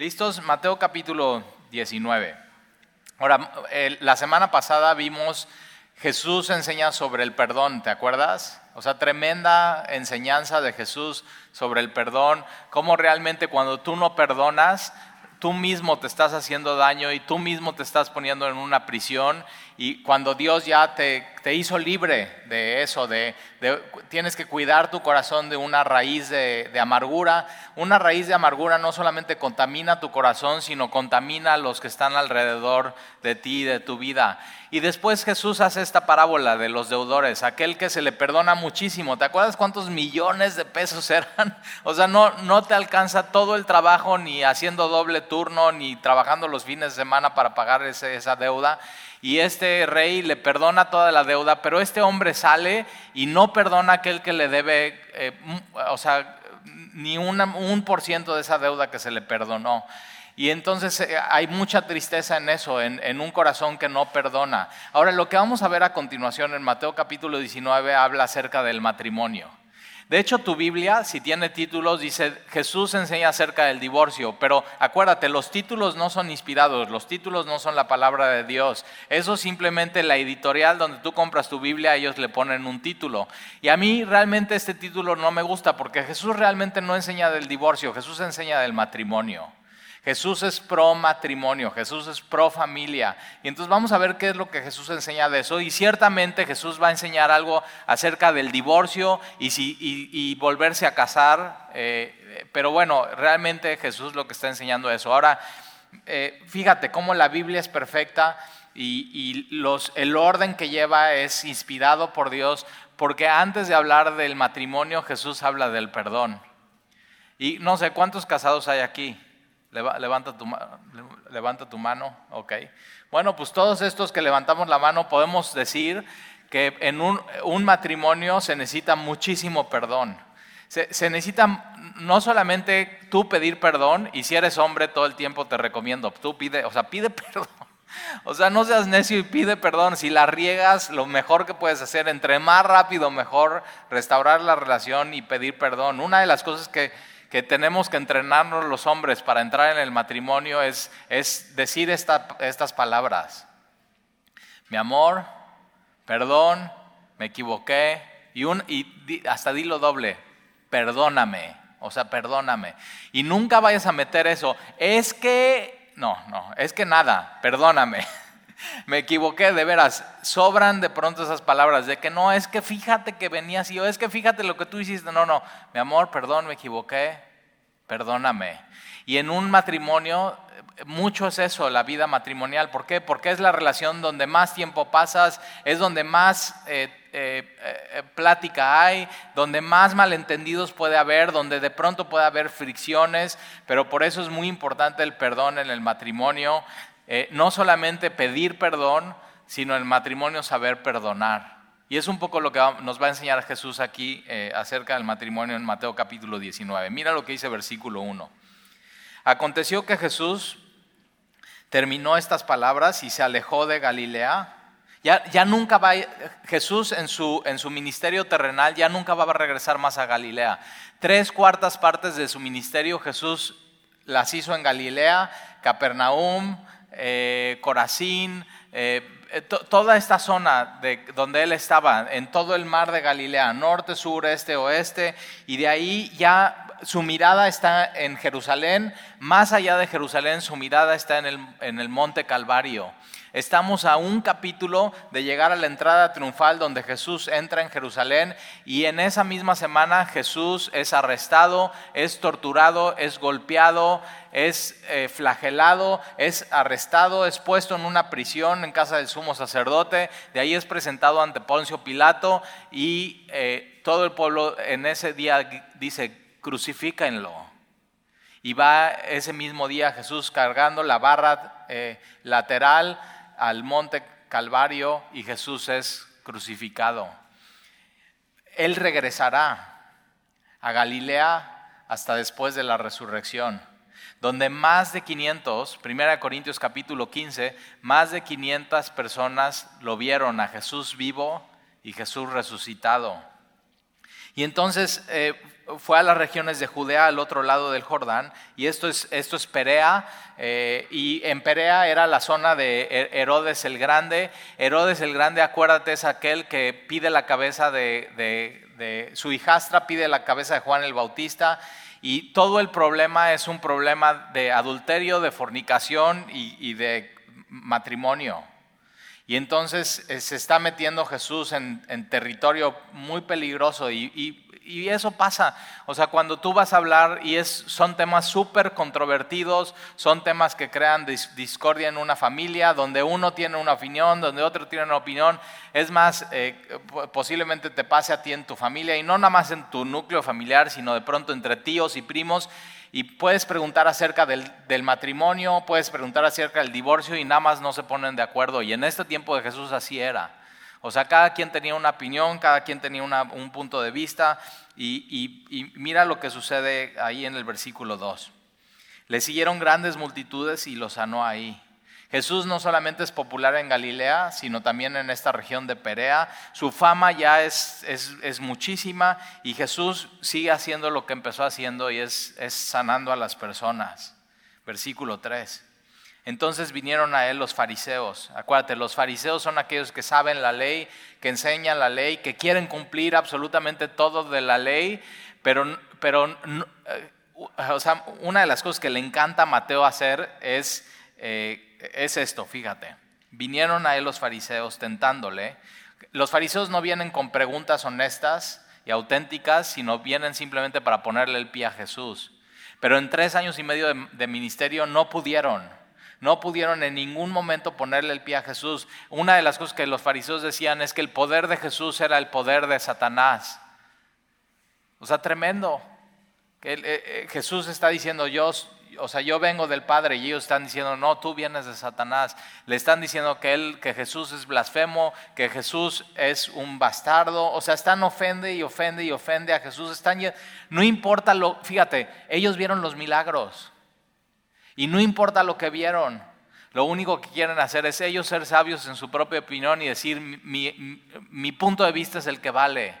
¿Listos? Mateo capítulo 19. Ahora, la semana pasada vimos Jesús enseña sobre el perdón, ¿te acuerdas? O sea, tremenda enseñanza de Jesús sobre el perdón, cómo realmente cuando tú no perdonas, tú mismo te estás haciendo daño y tú mismo te estás poniendo en una prisión y cuando Dios ya te, hizo libre de eso, de, tienes que cuidar tu corazón de una raíz de, amargura, una raíz de amargura no solamente contamina tu corazón, sino contamina a los que están alrededor de ti, de tu vida. Y después Jesús hace esta parábola de los deudores, aquel que se le perdona muchísimo. ¿Te acuerdas cuántos millones de pesos eran? O sea, no, no te alcanza todo el trabajo ni haciendo doble turno, ni trabajando los fines de semana para pagar esa deuda. Y este rey le perdona toda la deuda, pero este hombre sale y no perdona a aquel que le debe, eh, o sea, ni un por ciento de esa deuda que se le perdonó. Y entonces eh, hay mucha tristeza en eso, en, un corazón que no perdona. Ahora, lo que vamos a ver a continuación en Mateo capítulo 19 habla acerca del matrimonio. De hecho, tu Biblia, si tiene títulos, dice Jesús enseña acerca del divorcio, pero acuérdate, los títulos no son inspirados, los títulos no son la palabra de Dios. Eso simplemente la editorial donde tú compras tu Biblia, ellos le ponen un título. Y a mí realmente este título no me gusta porque Jesús realmente no enseña del divorcio, Jesús enseña del matrimonio. Jesús es pro matrimonio, Jesús es pro familia. Y entonces vamos a ver qué es lo que Jesús enseña de eso. Y ciertamente Jesús va a enseñar algo acerca del divorcio y, volverse a casar. Eh, pero bueno, realmente Jesús lo que está enseñando es eso. Ahora, eh, fíjate cómo la Biblia es perfecta y, los, el orden que lleva es inspirado por Dios, porque antes de hablar del matrimonio, Jesús habla del perdón. Y no sé cuántos casados hay aquí. Levanta tu, levanta tu mano, ok. Bueno, pues todos estos que levantamos la mano podemos decir que en un, matrimonio se necesita muchísimo perdón. Se, se, necesita no solamente tú pedir perdón, y si eres hombre todo el tiempo te recomiendo, tú pide, o sea, pide perdón. O sea, no seas necio y pide perdón. Si la riegas, lo mejor que puedes hacer, entre más rápido, mejor restaurar la relación y pedir perdón. Una de las cosas que que tenemos que entrenarnos los hombres para entrar en el matrimonio es, es decir estas palabras. Mi amor, perdón, me equivoqué, y, un, y hasta dilo doble, perdóname, o sea, perdóname. Y nunca vayas a meter eso, es que, no, no, es que nada, perdóname. me equivoqué, de veras, sobran de pronto esas palabras de que no, es que fíjate que venía así, o es que fíjate lo que tú hiciste, no, no, mi amor, perdón, me equivoqué, perdóname. Y en un matrimonio, mucho es eso, la vida matrimonial. ¿Por qué? Porque es la relación donde más tiempo pasas, es donde más eh, eh, eh, plática hay, donde más malentendidos puede haber, donde de pronto puede haber fricciones, pero por eso es muy importante el perdón en el matrimonio. Eh, no solamente pedir perdón, sino el matrimonio saber perdonar. Y es un poco lo que nos va a enseñar Jesús aquí eh, acerca del matrimonio en Mateo capítulo 19. Mira lo que dice versículo 1. Aconteció que Jesús terminó estas palabras y se alejó de Galilea. Ya, ya nunca va, Jesús en su, en su ministerio terrenal ya nunca va a regresar más a Galilea. Tres cuartas partes de su ministerio Jesús las hizo en Galilea, Capernaum, eh, Corazín, eh, eh, toda esta zona de donde él estaba, en todo el mar de Galilea, norte, sur, este, oeste, y de ahí ya su mirada está en Jerusalén, más allá de Jerusalén su mirada está en el, en el monte Calvario. Estamos a un capítulo de llegar a la entrada triunfal donde Jesús entra en Jerusalén y en esa misma semana Jesús es arrestado, es torturado, es golpeado, es eh, flagelado, es arrestado, es puesto en una prisión en casa del sumo sacerdote, de ahí es presentado ante Poncio Pilato y eh, todo el pueblo en ese día dice, crucifíquenlo. Y va ese mismo día Jesús cargando la barra eh, lateral al monte Calvario y Jesús es crucificado. Él regresará a Galilea hasta después de la resurrección, donde más de 500, 1 Corintios capítulo 15, más de 500 personas lo vieron a Jesús vivo y Jesús resucitado. Y entonces eh, fue a las regiones de Judea al otro lado del Jordán, y esto es, esto es Perea, eh, y en Perea era la zona de Herodes el Grande. Herodes el Grande, acuérdate, es aquel que pide la cabeza de, su hijastra, pide la cabeza de Juan el Bautista, y todo el problema es un problema de adulterio, de fornicación y, de matrimonio. Y entonces eh, se está metiendo Jesús en, territorio muy peligroso y y eso pasa. O sea, cuando tú vas a hablar y es, son temas súper controvertidos, son temas que crean discordia en una familia, donde uno tiene una opinión, donde otro tiene una opinión. Es más, eh, posiblemente te pase a ti en tu familia y no nada más en tu núcleo familiar, sino de pronto entre tíos y primos. Y puedes preguntar acerca del, del matrimonio, puedes preguntar acerca del divorcio y nada más no se ponen de acuerdo. Y en este tiempo de Jesús así era. O sea, cada quien tenía una opinión, cada quien tenía un punto de vista y, y, mira lo que sucede ahí en el versículo 2. Le siguieron grandes multitudes y los sanó ahí. Jesús no solamente es popular en Galilea, sino también en esta región de Perea. Su fama ya es, es, es muchísima y Jesús sigue haciendo lo que empezó haciendo y es, es sanando a las personas. Versículo 3. Entonces vinieron a él los fariseos. Acuérdate, los fariseos son aquellos que saben la ley, que enseñan la ley, que quieren cumplir absolutamente todo de la ley, pero, pero eh, o sea, una de las cosas que le encanta a Mateo hacer es, eh, es esto, fíjate. Vinieron a él los fariseos tentándole. Los fariseos no vienen con preguntas honestas y auténticas, sino vienen simplemente para ponerle el pie a Jesús. Pero en tres años y medio de ministerio no pudieron no pudieron en ningún momento ponerle el pie a Jesús. Una de las cosas que los fariseos decían es que el poder de Jesús era el poder de Satanás. O sea, tremendo. Eh, eh, Jesús está diciendo, yo, o sea, yo vengo del Padre y ellos están diciendo, no, tú vienes de Satanás. Le están diciendo que, él, que Jesús es blasfemo, que Jesús es un bastardo. O sea, están ofende y ofende y ofende a Jesús. Están, no importa lo, fíjate, ellos vieron los milagros. Y no importa lo que vieron, lo único que quieren hacer es ellos ser sabios en su propia opinión y decir, mi, punto de vista es el que vale.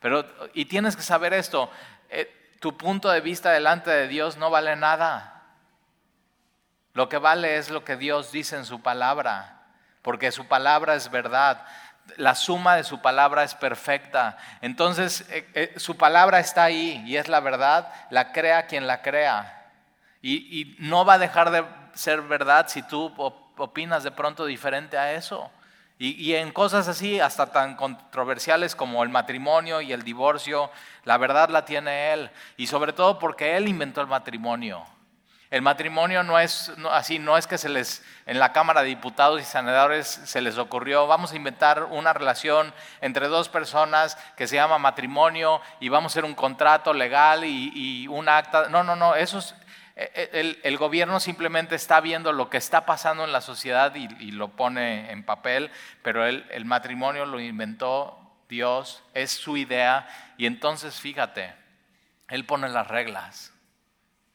Pero, y tienes que saber esto, eh, tu punto de vista delante de Dios no vale nada. Lo que vale es lo que Dios dice en su palabra, porque su palabra es verdad. La suma de su palabra es perfecta. Entonces, eh, eh, su palabra está ahí y es la verdad, la crea quien la crea. Y, no va a dejar de ser verdad si tú opinas de pronto diferente a eso. Y, en cosas así, hasta tan controversiales como el matrimonio y el divorcio, la verdad la tiene Él. Y sobre todo porque Él inventó el matrimonio. El matrimonio no es así, no es que se les, en la Cámara de Diputados y Senadores se les ocurrió, vamos a inventar una relación entre dos personas que se llama matrimonio y vamos a hacer un contrato legal y, y un acta. No, no, no, eso es, eh, el, gobierno simplemente está viendo lo que está pasando en la sociedad y, lo pone en papel, pero el, matrimonio lo inventó Dios, es su idea, y entonces fíjate, Él pone las reglas.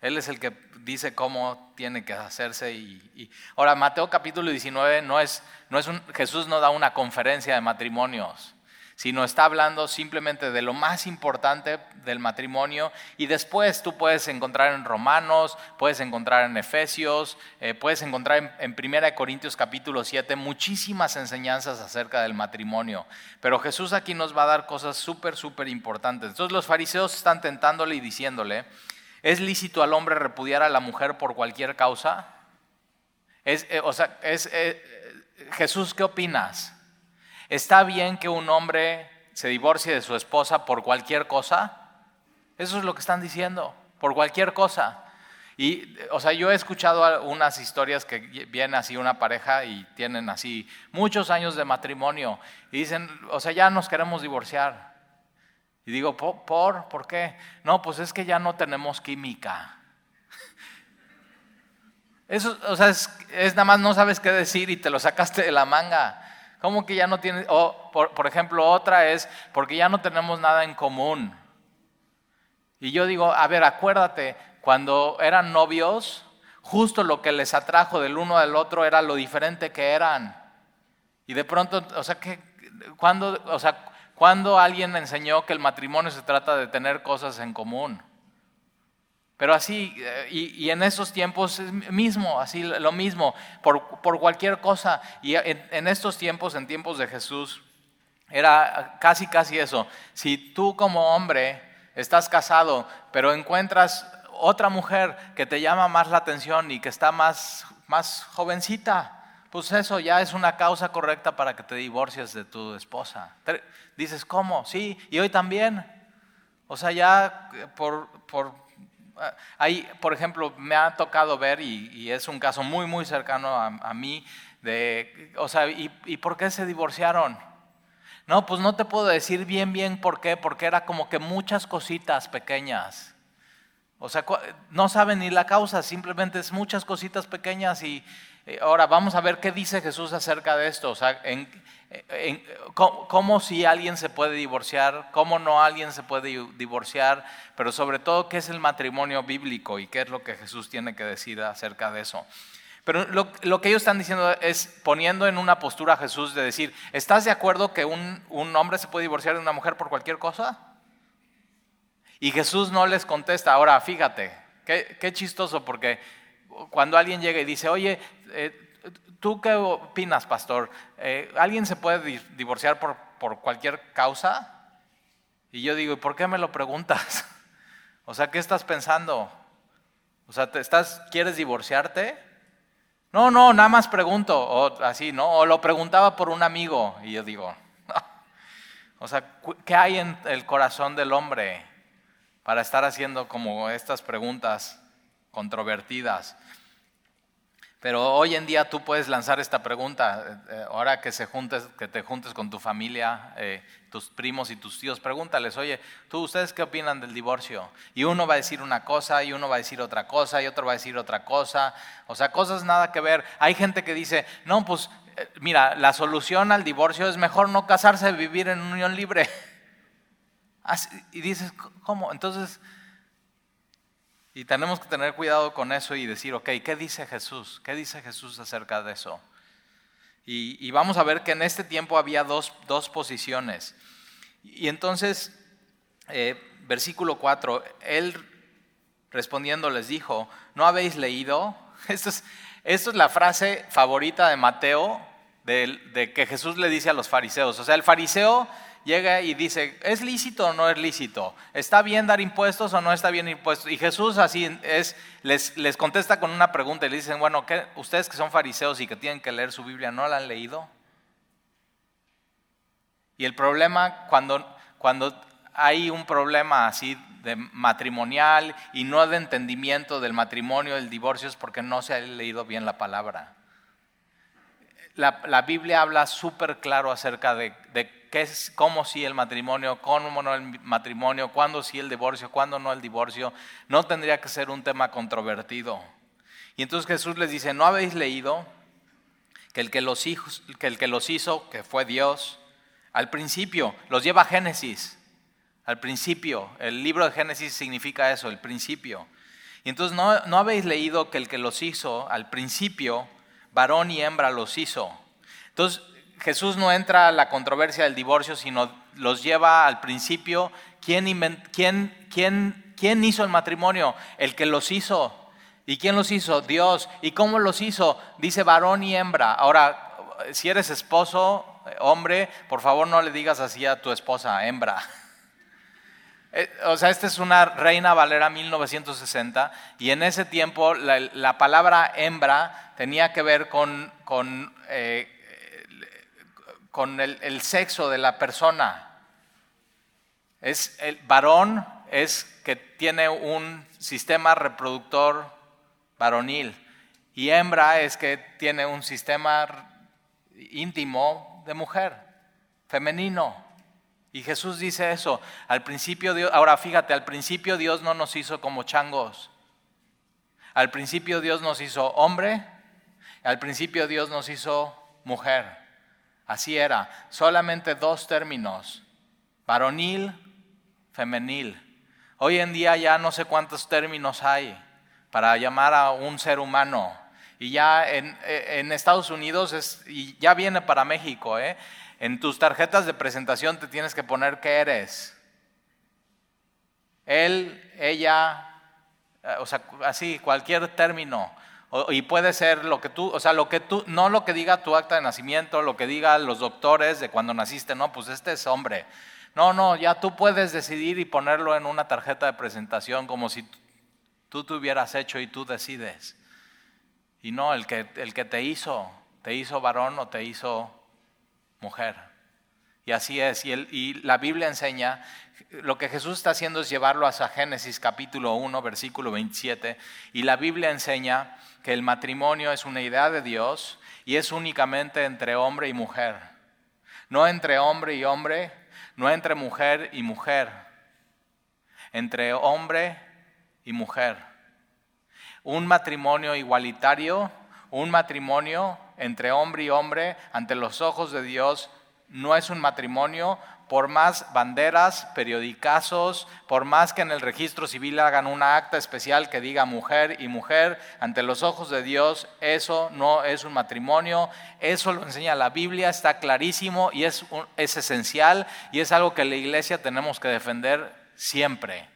Él es el que dice cómo tiene que hacerse. Y, Ahora, Mateo capítulo 19 no es, no es un, Jesús no da una conferencia de matrimonios sino está hablando simplemente de lo más importante del matrimonio y después tú puedes encontrar en Romanos, puedes encontrar en Efesios, eh, puedes encontrar en, Primera 1 Corintios capítulo 7 muchísimas enseñanzas acerca del matrimonio. Pero Jesús aquí nos va a dar cosas súper, súper importantes. Entonces los fariseos están tentándole y diciéndole, ¿es lícito al hombre repudiar a la mujer por cualquier causa? Es, eh, o sea, eh, Jesús, ¿qué opinas? ¿Está bien que un hombre se divorcie de su esposa por cualquier cosa? Eso es lo que están diciendo, por cualquier cosa. Y, o sea, yo he escuchado unas historias que viene así una pareja y tienen así muchos años de matrimonio y dicen, o sea, ya nos queremos divorciar. Y digo, ¿por? ¿Por, qué? No, pues es que ya no tenemos química. Eso, o sea, es, es nada más no sabes qué decir y te lo sacaste de la manga. ¿Cómo que ya no tienes? O, por, ejemplo, otra es porque ya no tenemos nada en común. Y yo digo, a ver, acuérdate, cuando eran novios, justo lo que les atrajo del uno al otro era lo diferente que eran. Y de pronto, o sea, que, cuando, o sea, ¿Cuándo alguien enseñó que el matrimonio se trata de tener cosas en común? Pero así, eh, y, en esos tiempos mismo, así lo mismo, por, cualquier cosa. Y en, estos tiempos, en tiempos de Jesús, era casi, casi eso. Si tú como hombre estás casado, pero encuentras otra mujer que te llama más la atención y que está más, más jovencita, pues eso ya es una causa correcta para que te divorcies de tu esposa. Dices, ¿cómo? Sí, y hoy también. O sea, ya por, por Ah, ahí, por ejemplo, me ha tocado ver, y, es un caso muy, muy cercano a, mí, de, o sea, ¿y, por qué se divorciaron? No, pues no te puedo decir bien, bien por qué, porque era como que muchas cositas pequeñas. O sea, no saben ni la causa, simplemente es muchas cositas pequeñas y eh, ahora vamos a ver qué dice Jesús acerca de esto. O sea, en, cómo, si alguien se puede divorciar, cómo no alguien se puede divorciar, pero sobre todo qué es el matrimonio bíblico y qué es lo que Jesús tiene que decir acerca de eso. Pero lo, que ellos están diciendo es poniendo en una postura a Jesús de decir, ¿estás de acuerdo que un, hombre se puede divorciar de una mujer por cualquier cosa? Y Jesús no les contesta. Ahora, fíjate, qué, qué chistoso, porque cuando alguien llega y dice, oye, eh, ¿Tú qué opinas, pastor? Eh, ¿Alguien se puede divorciar por, por cualquier causa? Y yo digo, ¿por qué me lo preguntas? O sea, ¿qué estás pensando? O sea, ¿te estás, ¿quieres divorciarte? No, no, nada más pregunto, o así, ¿no? O lo preguntaba por un amigo, y yo digo, O sea, ¿qué hay en el corazón del hombre para estar haciendo como estas preguntas controvertidas? Pero hoy en día tú puedes lanzar esta pregunta, eh, eh, ahora que, se juntes, que te juntes con tu familia, eh, tus primos y tus tíos, pregúntales, oye, ¿tú ustedes qué opinan del divorcio? Y uno va a decir una cosa, y uno va a decir otra cosa, y otro va a decir otra cosa, o sea, cosas nada que ver. Hay gente que dice, no, pues mira, la solución al divorcio es mejor no casarse, vivir en unión libre. y dices, ¿cómo? Entonces y tenemos que tener cuidado con eso y decir, ok, ¿qué dice Jesús? ¿Qué dice Jesús acerca de eso? Y, vamos a ver que en este tiempo había dos, posiciones. Y entonces, eh, versículo 4, él respondiendo les dijo, ¿no habéis leído? Esto es, esto es la frase favorita de Mateo, de, de que Jesús le dice a los fariseos. O sea, el fariseo llega y dice, ¿es lícito o no es lícito? ¿Está bien dar impuestos o no está bien impuestos? Y Jesús así es, les, les contesta con una pregunta y le dicen, bueno, ¿qué, ustedes que son fariseos y que tienen que leer su Biblia, ¿no la han leído? Y el problema cuando, cuando hay un problema así de matrimonial y no de entendimiento del matrimonio, del divorcio, es porque no se ha leído bien la palabra. La, Biblia habla súper claro acerca de qué es, cómo sí el matrimonio, cómo no el matrimonio, cuándo sí el divorcio, cuándo no el divorcio, no tendría que ser un tema controvertido. Y entonces Jesús les dice, ¿no habéis leído que el que los, hijos, que el que los hizo, que fue Dios, al principio, los lleva Génesis, al principio, el libro de Génesis significa eso, el principio. Y entonces no, no habéis leído que el que los hizo, al principio, varón y hembra los hizo. Entonces, Jesús no entra a la controversia del divorcio, sino los lleva al principio. ¿Quién, hizo el matrimonio? El que los hizo. ¿Y quién los hizo? Dios. ¿Y cómo los hizo? Dice varón y hembra. Ahora, si eres esposo, hombre, por favor no le digas así a tu esposa, hembra. Eh, o sea, esta es una Reina Valera 1960 y en ese tiempo la, palabra hembra tenía que ver con, eh, con el, sexo de la persona. Es el varón es que tiene un sistema reproductor varonil y hembra es que tiene un sistema íntimo de mujer, femenino. Y Jesús dice eso. Al principio Dios, ahora fíjate, al principio Dios no nos hizo como changos. Al principio Dios nos hizo hombre, al principio Dios nos hizo mujer. Así era, solamente dos términos, varonil, femenil. Hoy en día ya no sé cuántos términos hay para llamar a un ser humano. Y ya en, Estados Unidos, es, y ya viene para México, ¿eh? En tus tarjetas de presentación te tienes que poner qué eres. Él, ella, eh, o sea, así, cualquier término. Y puede ser lo que tú, o sea, lo que tú, no lo que diga tu acta de nacimiento, lo que digan los doctores de cuando naciste, no, pues este es hombre. No, no, ya tú puedes decidir y ponerlo en una tarjeta de presentación como si tú te hubieras hecho y tú decides. Y no, el que, el que te hizo, te hizo varón o te hizo mujer. Y así es. Y, la Biblia enseña, lo que Jesús está haciendo es llevarlo hasta Génesis capítulo 1, versículo 27. Y la Biblia enseña que el matrimonio es una idea de Dios y es únicamente entre hombre y mujer. No entre hombre y hombre, no entre mujer y mujer, entre hombre y mujer. Un matrimonio igualitario, un matrimonio entre hombre y hombre ante los ojos de Dios no es un matrimonio por más banderas, periodicazos, por más que en el registro civil hagan una acta especial que diga mujer y mujer, ante los ojos de Dios eso no es un matrimonio, eso lo enseña la Biblia, está clarísimo y es, es esencial y es algo que la iglesia tenemos que defender siempre.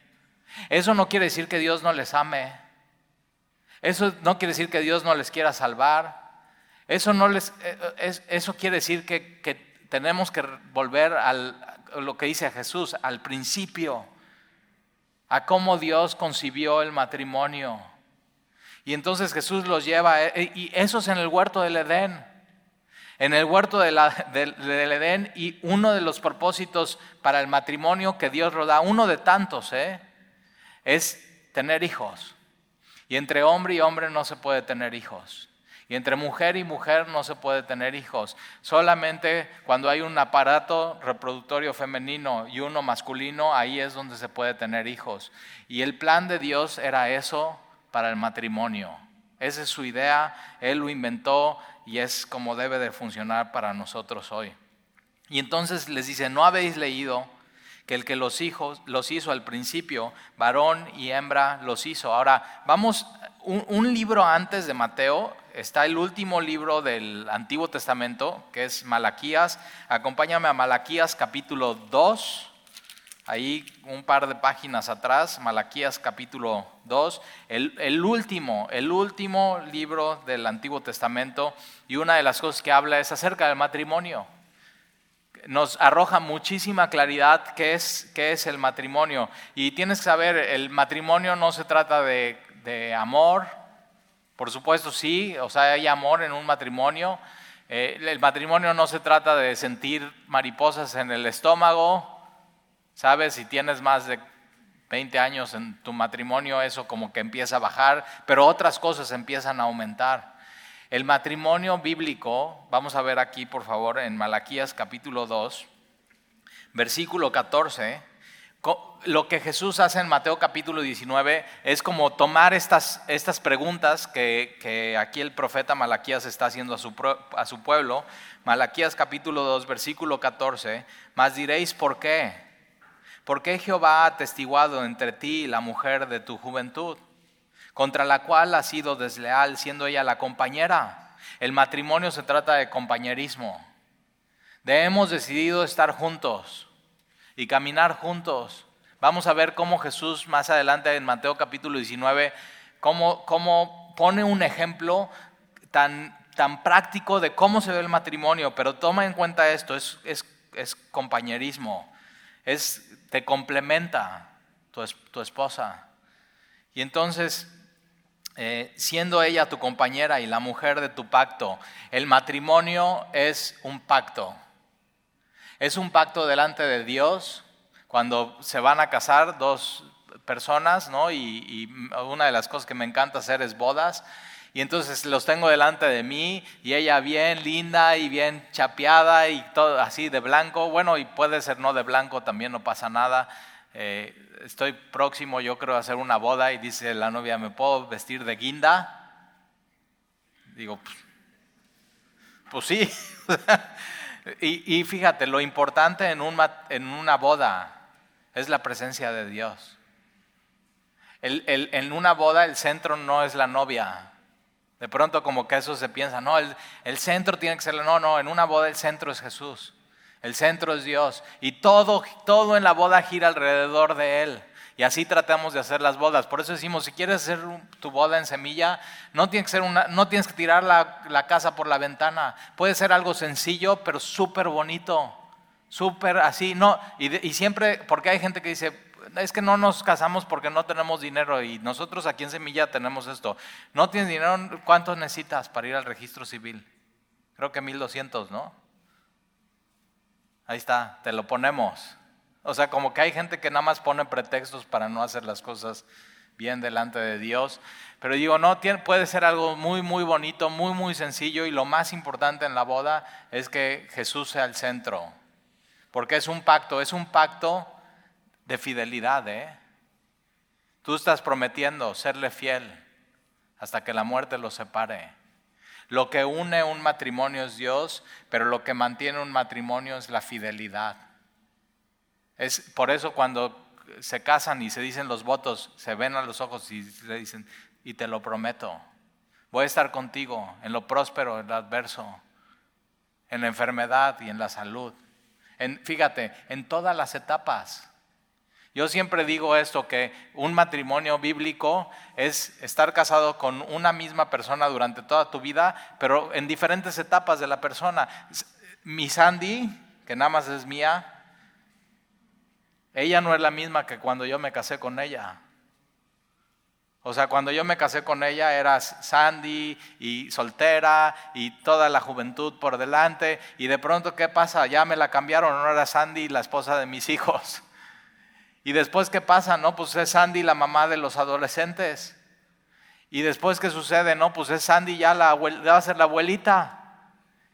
Eso no quiere decir que Dios no les ame, eso no quiere decir que Dios no les quiera salvar, eso, no les, eh, eso quiere decir que tenemos que volver a lo que dice Jesús, al principio, a cómo Dios concibió el matrimonio. Y entonces Jesús los lleva, eh, y eso es en el huerto del Edén. En el huerto del, Edén y uno de los propósitos para el matrimonio que Dios lo da, uno de tantos, ¿eh? es tener hijos. Y entre hombre y hombre no se puede tener hijos. Y entre mujer y mujer no se puede tener hijos. Solamente cuando hay un aparato reproductorio femenino y uno masculino, ahí es donde se puede tener hijos. Y el plan de Dios era eso para el matrimonio. Esa es su idea, Él lo inventó y es como debe de funcionar para nosotros hoy. Y entonces les dice, ¿no habéis leído que el que los hijos los hizo al principio, varón y hembra los hizo? Ahora, vamos un, libro antes de Mateo, está el último libro del Antiguo Testamento, que es Malaquías. Acompáñame a Malaquías capítulo 2, ahí un par de páginas atrás, Malaquías capítulo 2, el, último, el último libro del Antiguo Testamento, y una de las cosas que habla es acerca del matrimonio. Nos arroja muchísima claridad qué es, qué es el matrimonio. Y tienes que saber, el matrimonio no se trata de amor, por supuesto sí, o sea, hay amor en un matrimonio. Eh, el matrimonio no se trata de sentir mariposas en el estómago, ¿sabes? Si tienes más de 20 años en tu matrimonio, eso como que empieza a bajar, pero otras cosas empiezan a aumentar. El matrimonio bíblico, vamos a ver aquí por favor en Malaquías capítulo 2, versículo 14 lo que Jesús hace en Mateo capítulo 19 es como tomar estas, estas preguntas que, aquí el profeta Malaquías está haciendo a su, a su pueblo. Malaquías capítulo 2, versículo 14, mas diréis por qué. ¿Por qué Jehová ha atestiguado entre ti y la mujer de tu juventud, contra la cual has sido desleal, siendo ella la compañera? El matrimonio se trata de compañerismo. De hemos decidido estar juntos y caminar juntos. Vamos a ver cómo Jesús más adelante en Mateo capítulo 19, cómo, cómo pone un ejemplo tan, tan práctico de cómo se ve el matrimonio, pero toma en cuenta esto, es, es, es compañerismo, es, te complementa tu, tu esposa. Y entonces, eh, siendo ella tu compañera y la mujer de tu pacto, el matrimonio es un pacto. Es un pacto delante de Dios cuando se van a casar dos personas, ¿no? Y, una de las cosas que me encanta hacer es bodas. Y entonces los tengo delante de mí y ella bien linda y bien chapeada y todo así de blanco. Bueno, y puede ser no de blanco, también no pasa nada. Eh, estoy próximo, yo creo, a hacer una boda y dice la novia, ¿me puedo vestir de guinda? Digo, pues, sí. Y, fíjate, lo importante en, una boda es la presencia de Dios. en una boda el centro no es la novia. De pronto como que eso se piensa, no, el, centro tiene que ser, no, no, en una boda el centro es Jesús. El centro es Dios. Y todo, todo en la boda gira alrededor de Él. Y así tratamos de hacer las bodas. Por eso decimos, si quieres hacer tu boda en semilla, no tienes que, ser una, no tienes que tirar la, la casa por la ventana. Puede ser algo sencillo, pero súper bonito. Súper así. No, y, siempre, porque hay gente que dice, es que no nos casamos porque no tenemos dinero y nosotros aquí en Semilla tenemos esto. No tienes dinero, ¿cuánto necesitas para ir al registro civil? Creo que 1200, ¿no? Ahí está, te lo ponemos. O sea, como que hay gente que nada más pone pretextos para no hacer las cosas bien delante de Dios. Pero digo, no, puede ser algo muy, muy bonito, muy, muy sencillo y lo más importante en la boda es que Jesús sea el centro. Porque es un pacto, es un pacto de fidelidad. ¿eh? Tú estás prometiendo serle fiel hasta que la muerte lo separe. Lo que une un matrimonio es Dios, pero lo que mantiene un matrimonio es la fidelidad. Es por eso cuando se casan y se dicen los votos, se ven a los ojos y le dicen, y te lo prometo, voy a estar contigo en lo próspero, en lo adverso, en la enfermedad y en la salud. En, fíjate, en todas las etapas. Yo siempre digo esto, que un matrimonio bíblico es estar casado con una misma persona durante toda tu vida, pero en diferentes etapas de la persona. Mi Sandy, que nada más es mía, ella no es la misma que cuando yo me casé con ella. O sea, cuando yo me casé con ella era Sandy y soltera y toda la juventud por delante y de pronto, ¿qué pasa? Ya me la cambiaron, no era Sandy la esposa de mis hijos. Y después, ¿qué pasa? No, pues es Sandy la mamá de los adolescentes. Y después, ¿qué sucede? No, pues es Sandy ya la va a ser la abuelita.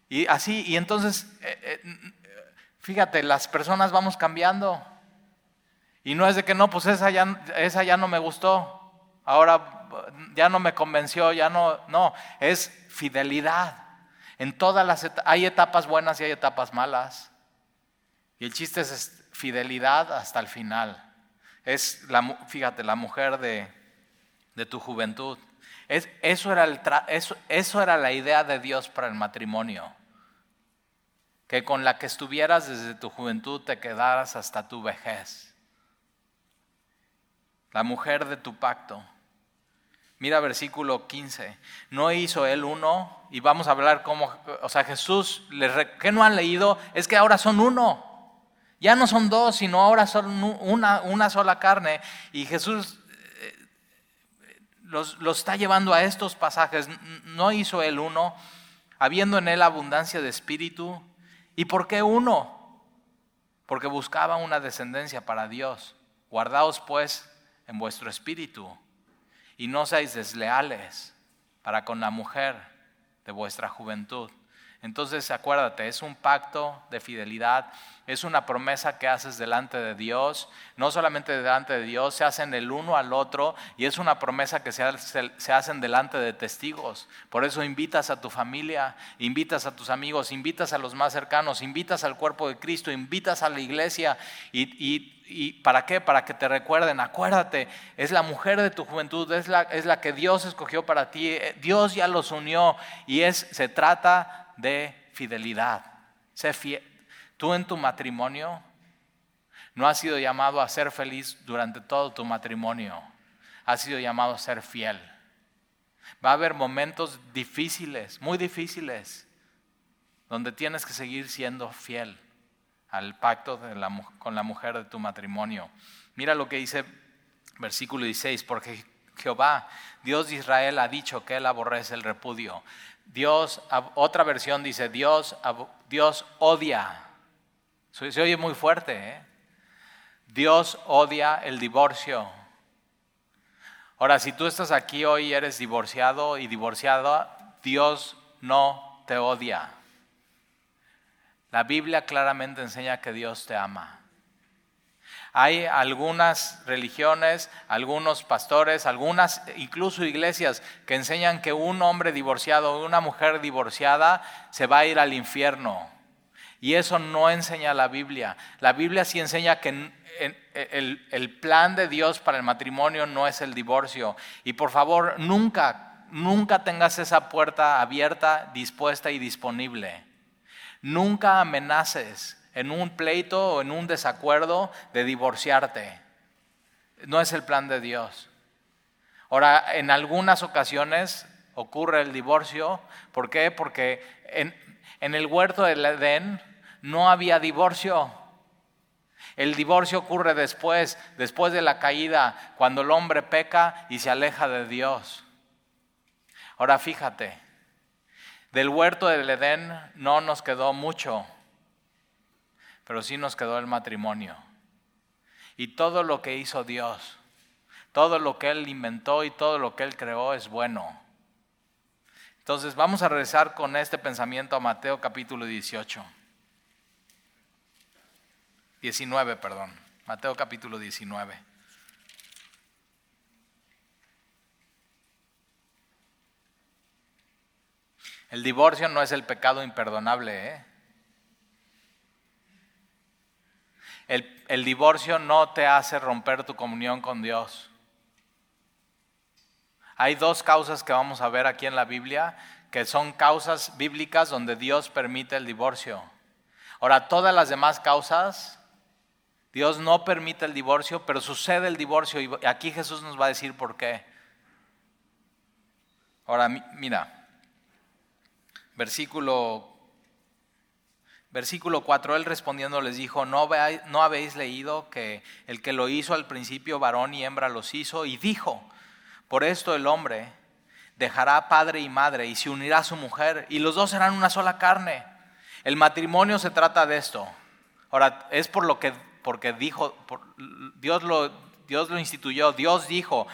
Y así, y entonces, eh, eh, fíjate, las personas vamos cambiando. Y no es de que no, pues esa ya, esa ya no me gustó, ahora ya no me convenció, ya no, no, es fidelidad. En todas las hay etapas buenas y hay etapas malas. Y el chiste es fidelidad hasta el final. Es, la, fíjate, la mujer de, de tu juventud. Es, eso, era el eso, eso era la idea de Dios para el matrimonio. Que con la que estuvieras desde tu juventud te quedaras hasta tu vejez la mujer de tu pacto. Mira versículo 15. No hizo él uno, y vamos a hablar cómo, o sea, Jesús, ¿qué no han leído? Es que ahora son uno. Ya no son dos, sino ahora son una, sola carne. Y Jesús eh, los está llevando a estos pasajes. No hizo él uno, habiendo en él abundancia de espíritu. ¿Y por qué uno? Porque buscaba una descendencia para Dios. Guardaos pues en vuestro espíritu y no seáis desleales para con la mujer de vuestra juventud. Entonces acuérdate, es un pacto de fidelidad, es una promesa que haces delante de Dios, no solamente delante de Dios, se hacen el uno al otro y es una promesa que se, se, hacen delante de testigos. Por eso invitas a tu familia, invitas a tus amigos, invitas a los más cercanos, invitas al cuerpo de Cristo, invitas a la iglesia y, ¿Y para qué? Para que te recuerden, acuérdate, es la mujer de tu juventud, es la, es la que Dios escogió para ti, eh, Dios ya los unió y es, se trata de fidelidad. Sé fiel. Tú en tu matrimonio no has sido llamado a ser feliz durante todo tu matrimonio, has sido llamado a ser fiel. Va a haber momentos difíciles, muy difíciles, donde tienes que seguir siendo fiel al pacto con la mujer de tu matrimonio. Mira lo que dice versículo 16, porque Jehová, Dios de Israel, ha dicho que él aborrece el repudio. Dios, otra versión dice, Dios, Dios odia. Se, oye muy fuerte, ¿eh? Dios odia el divorcio. Ahora, si tú estás aquí hoy y eres divorciado y divorciada, Dios no te odia. La Biblia claramente enseña que Dios te ama. Hay algunas religiones, algunos pastores, algunas incluso iglesias que enseñan que un hombre divorciado o una mujer divorciada se va a ir al infierno. Y eso no enseña la Biblia. La Biblia sí enseña que el, el plan de Dios para el matrimonio no es el divorcio. Y por favor, nunca, nunca tengas esa puerta abierta, dispuesta y disponible. Nunca amenaces en un pleito o en un desacuerdo de divorciarte. No es el plan de Dios. Ahora, en algunas ocasiones ocurre el divorcio. ¿Por qué? Porque en, en el huerto del Edén no había divorcio. El divorcio ocurre después, después de la caída, cuando el hombre peca y se aleja de Dios. Ahora fíjate, del huerto del Edén no nos quedó mucho, pero sí nos quedó el matrimonio. Y todo lo que hizo Dios, todo lo que Él inventó y todo lo que Él creó es bueno. Entonces vamos a regresar con este pensamiento a Mateo capítulo 18. 19, perdón. Mateo capítulo 19. El divorcio no es el pecado imperdonable. ¿eh? El, el divorcio no te hace romper tu comunión con Dios. Hay dos causas que vamos a ver aquí en la Biblia, que son causas bíblicas donde Dios permite el divorcio. Ahora, todas las demás causas Dios no permite el divorcio, pero sucede el divorcio y aquí Jesús nos va a decir por qué. Ahora, mira, versículo, versículo 4, él respondiendo les dijo, ¿No, ¿no habéis leído que el que lo hizo al principio, varón y hembra los hizo? Y dijo, por esto el hombre dejará padre y madre y se unirá a su mujer y los dos serán una sola carne. El matrimonio se trata de esto. Ahora, es por lo que porque dijo, Dios, lo, Dios lo instituyó, Dios dijo,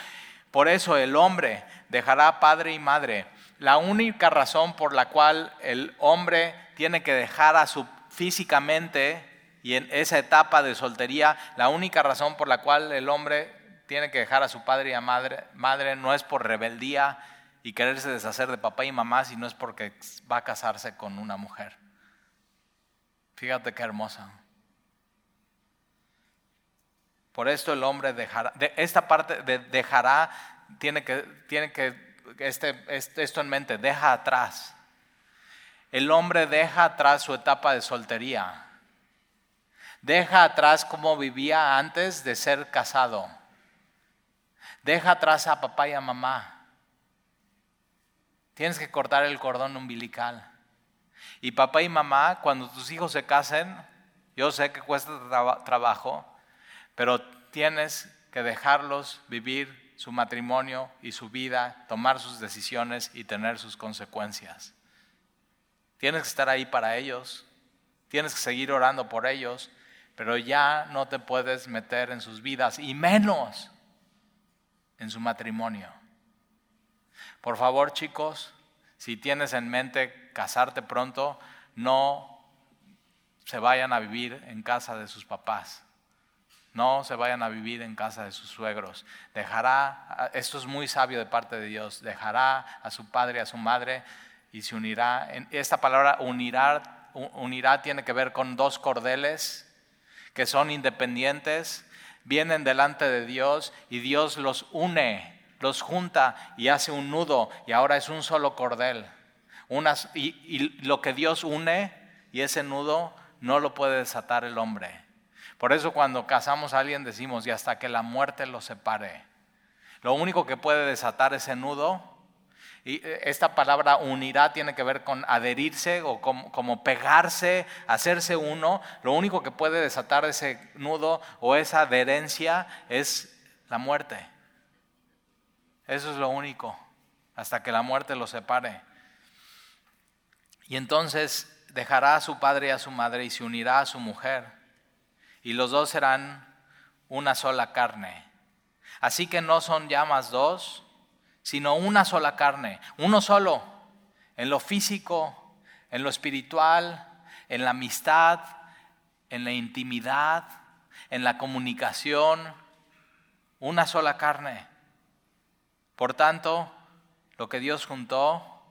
por eso el hombre dejará padre y madre. La única razón por la cual el hombre tiene que dejar a su físicamente y en esa etapa de soltería, la única razón por la cual el hombre tiene que dejar a su padre y a madre, madre no es por rebeldía y quererse deshacer de papá y mamá, sino es porque va a casarse con una mujer. Fíjate qué hermosa. Por esto el hombre dejará, de esta parte de dejará, tiene que, tiene que este, este, esto en mente, deja atrás. El hombre deja atrás su etapa de soltería. Deja atrás cómo vivía antes de ser casado. Deja atrás a papá y a mamá. Tienes que cortar el cordón umbilical. Y papá y mamá, cuando tus hijos se casen, yo sé que cuesta trabajo, pero tienes que dejarlos vivir su matrimonio y su vida, tomar sus decisiones y tener sus consecuencias. Tienes que estar ahí para ellos, tienes que seguir orando por ellos, pero ya no te puedes meter en sus vidas y menos en su matrimonio. Por favor, chicos, si tienes en mente casarte pronto, no se vayan a vivir en casa de sus papás. No se vayan a vivir en casa de sus suegros. Dejará, esto es muy sabio de parte de Dios, dejará a su padre a su madre y se unirá. Esta palabra unirá, unirá tiene que ver con dos cordeles que son independientes, vienen delante de Dios y Dios los une, los junta y hace un nudo y ahora es un solo cordel. y lo que Dios une y ese nudo no lo puede desatar el hombre. Por eso cuando casamos a alguien decimos, y hasta que la muerte los separe. Lo único que puede desatar ese nudo, y eh, esta palabra unirá tiene que ver con adherirse o como, pegarse, hacerse uno. Lo único que puede desatar ese nudo o esa adherencia es la muerte. Eso es lo único, hasta que la muerte los separe. Y entonces dejará a su padre y a su madre y se unirá a su mujer y los dos serán una sola carne. Así que no son ya más dos, sino una sola carne, uno solo, en lo físico, en lo espiritual, en la amistad, en la intimidad, en la comunicación, una sola carne. Por tanto, lo que Dios juntó,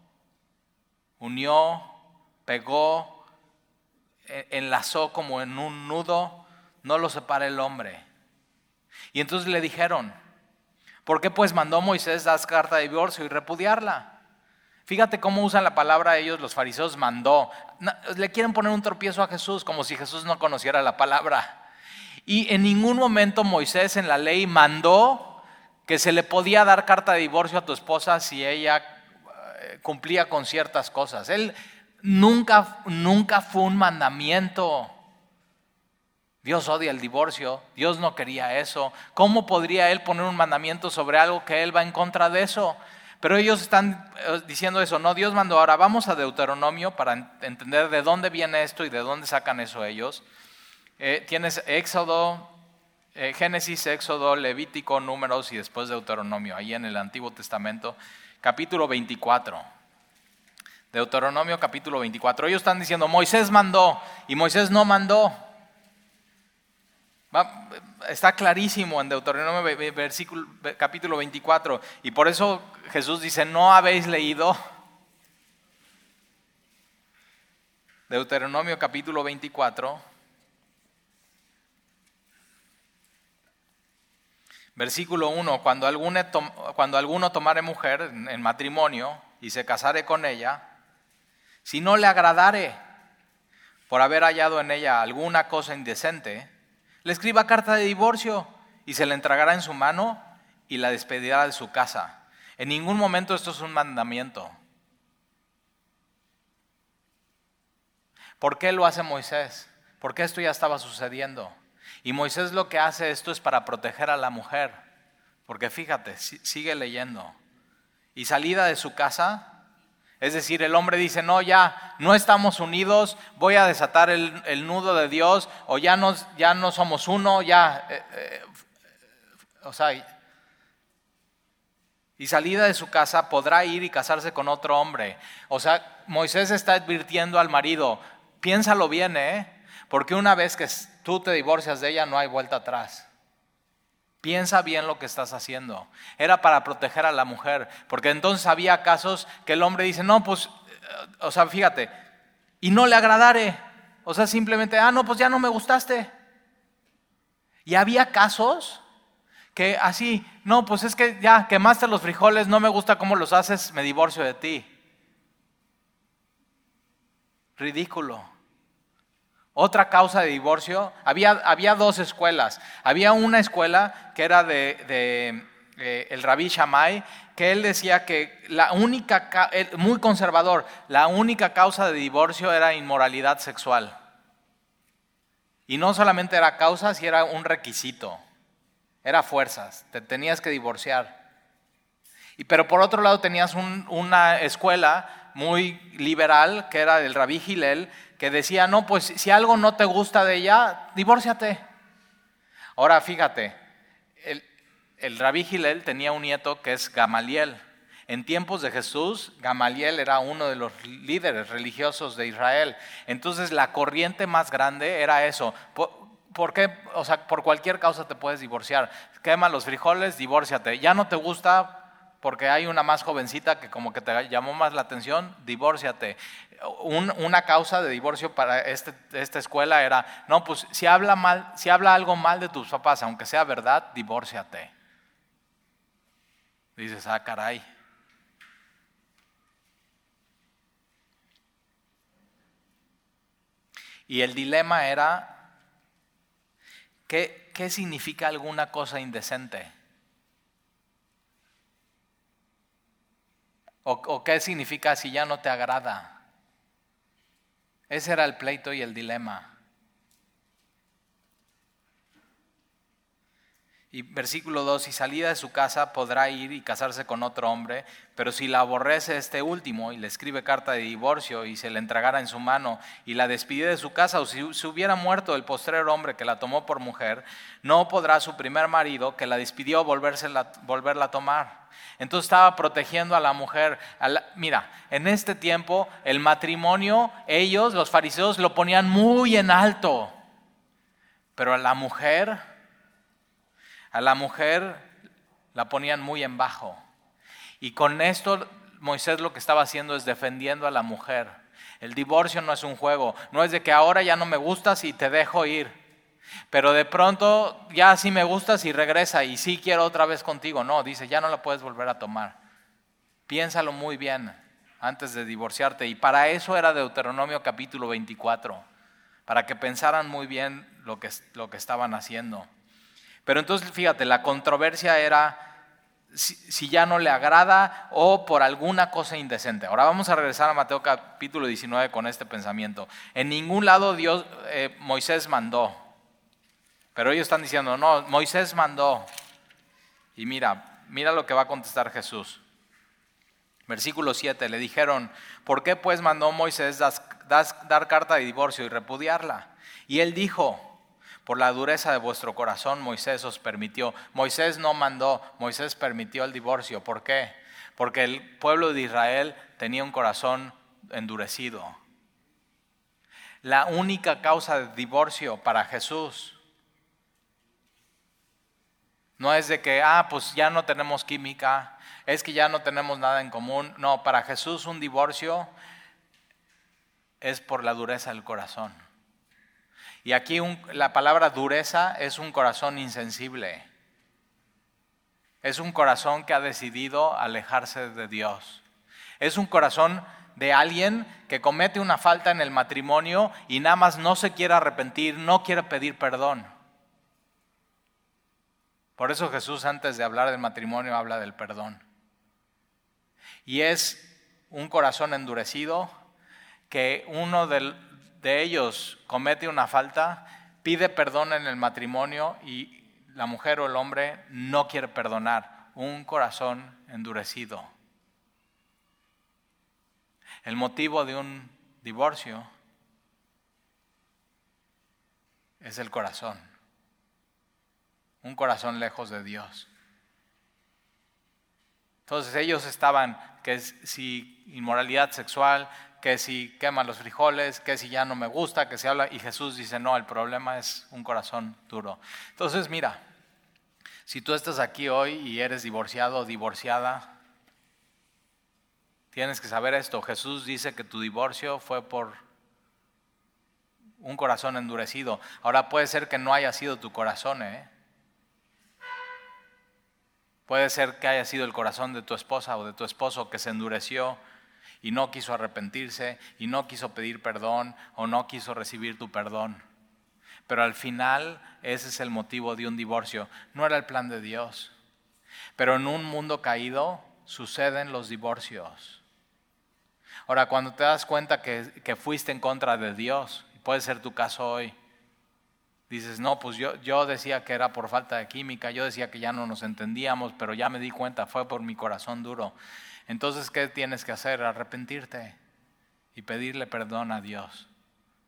unió, pegó, e-, enlazó como en un nudo, no lo separa el hombre. Y entonces le dijeron, ¿por qué pues mandó Moisés dar carta de divorcio y repudiarla? Fíjate cómo usan la palabra ellos, los fariseos mandó. Le quieren poner un tropiezo a Jesús como si Jesús no conociera la palabra. Y en ningún momento Moisés en la ley mandó que se le podía dar carta de divorcio a tu esposa si ella eh, cumplía con ciertas cosas. Él nunca, nunca fue un mandamiento. Dios odia el divorcio, Dios no quería eso. ¿Cómo podría Él poner un mandamiento sobre algo que Él va en contra de eso? Pero ellos están eh, diciendo eso, no, Dios mandó, ahora vamos a Deuteronomio para entender de dónde viene esto y de dónde sacan eso ellos. Eh, tienes Éxodo, eh, Génesis, Éxodo, Levítico, Números y después Deuteronomio, ahí en el Antiguo Testamento, capítulo 24. Deuteronomio capítulo 24. Ellos están diciendo, Moisés mandó y Moisés no mandó. Está clarísimo en Deuteronomio capítulo 24 y por eso Jesús dice, ¿no habéis leído? Deuteronomio capítulo 24. Versículo 1, cuando cuando alguno tomare mujer en matrimonio y se casare con ella, si no le agradare por haber hallado en ella alguna cosa indecente, le escriba carta de divorcio y se le entregará en su mano y la despedirá de su casa. En ningún momento esto es un mandamiento. ¿Por qué lo hace Moisés? Porque esto ya estaba sucediendo. Y Moisés lo que hace esto es para proteger a la mujer. Porque fíjate, sigue leyendo. Y salida de su casa, es decir, el hombre dice, no, ya no estamos unidos, voy a desatar el, nudo de Dios, o ya, ya no somos uno, ya, eh, eh, o sea, y salida de su casa podrá ir y casarse con otro hombre. O sea, Moisés está advirtiendo al marido, piénsalo bien, ¿eh? Porque una vez que tú te divorcias de ella no hay vuelta atrás. Piensa bien lo que estás haciendo. Era para proteger a la mujer, porque entonces había casos que el hombre dice, no, pues, eh, o sea, fíjate, y no le agradare. O sea, simplemente, ah, no, pues ya no me gustaste. Y había casos que así, no, pues es que ya quemaste los frijoles, no me gusta cómo los haces, me divorcio de ti. Ridículo. Otra causa de divorcio, había, había dos escuelas. Había una escuela que era de, eh, el rabí Shammai, que él decía que la única, muy conservador, la única causa de divorcio era inmoralidad sexual. Y no solamente era causa, sino era un requisito. Era fuerzas, te tenías que divorciar. Y, pero por otro lado tenías una escuela muy liberal, que era del rabí Gilel, que decía, no, pues si algo no te gusta de ella, divórciate. Ahora fíjate, el, el rabí Gilel tenía un nieto que es Gamaliel. En tiempos de Jesús, Gamaliel era uno de los líderes religiosos de Israel. Entonces la corriente más grande era eso. ¿Por qué? O sea, por cualquier causa te puedes divorciar. Quema los frijoles, divórciate. Ya no te gusta porque hay una más jovencita que como que te llamó más la atención, divórciate. Una causa de divorcio para este, esta escuela era, no, pues si habla, mal, si habla algo mal de tus papás, aunque sea verdad, divórciate. Dices, ah, caray. Y el dilema era ¿Qué, significa alguna cosa indecente? ¿O qué significa si ya no te agrada? Ese era el pleito y el dilema. Y versículo 2, y salida de su casa podrá ir y casarse con otro hombre, pero si la aborrece este último y le escribe carta de divorcio y se le entregara en su mano y la despide de su casa, o si se hubiera muerto el postrer hombre que la tomó por mujer, no podrá su primer marido que la despidió volverla a tomar. Entonces estaba protegiendo a la mujer. mira, en este tiempo el matrimonio, ellos, los fariseos, lo ponían muy en alto, pero a la mujer a la mujer la ponían muy en bajo. Y con esto Moisés lo que estaba haciendo es defendiendo a la mujer. El divorcio no es un juego, no es de que ahora ya no me gustas y te dejo ir. Pero de pronto ya sí me gustas y regresa y sí quiero otra vez contigo. No, dice, ya no la puedes volver a tomar. Piénsalo muy bien. antes de divorciarte. Y para eso era Deuteronomio capítulo 24, para que pensaran muy bien lo que, lo que estaban haciendo. Pero entonces, fíjate, la controversia era si, ya no le agrada o por alguna cosa indecente. Ahora vamos a regresar a Mateo capítulo 19 con este pensamiento. En ningún lado Dios, eh, Moisés mandó. Pero ellos están diciendo, no, Moisés mandó. Y mira, mira lo que va a contestar Jesús. Versículo 7, le dijeron, ¿por qué pues mandó Moisés dar carta de divorcio y repudiarla? Y él dijo, por la dureza de vuestro corazón Moisés os permitió. Moisés no mandó, Moisés permitió el divorcio. ¿Por qué? Porque el pueblo de Israel tenía un corazón endurecido. La única causa de divorcio para Jesús no es de que, ah, pues ya no tenemos química, es que ya no tenemos nada en común. No, para Jesús un divorcio es por la dureza del corazón. Y aquí la palabra dureza es un corazón insensible. Es un corazón que ha decidido alejarse de Dios. Es un corazón de alguien que comete una falta en el matrimonio y nada más no se quiere arrepentir, no quiere pedir perdón. Por eso Jesús antes de hablar del matrimonio habla del perdón. Y es un corazón endurecido que uno del, de ellos comete una falta, pide perdón en el matrimonio y la mujer o el hombre no quiere perdonar. Un corazón endurecido. El motivo de un divorcio es el corazón. Un corazón lejos de Dios. Entonces ellos estaban, que si inmoralidad sexual, que si quema los frijoles, que si ya no me gusta, que se habla, y Jesús dice, no, el problema es un corazón duro. Entonces, mira, si tú estás aquí hoy y eres divorciado o divorciada, tienes que saber esto. Jesús dice que tu divorcio fue por un corazón endurecido. Ahora puede ser que no haya sido tu corazón, ¿eh? Puede ser que haya sido el corazón de tu esposa o de tu esposo que se endureció y no quiso arrepentirse y no quiso pedir perdón o no quiso recibir tu perdón. Pero al final ese es el motivo de un divorcio. No era el plan de Dios. Pero en un mundo caído suceden los divorcios. Ahora, cuando te das cuenta que, que fuiste en contra de Dios, puede ser tu caso hoy, dices, no, pues yo, yo decía que era por falta de química, yo decía que ya no nos entendíamos, pero ya me di cuenta, fue por mi corazón duro. Entonces, ¿qué tienes que hacer? Arrepentirte y pedirle perdón a Dios.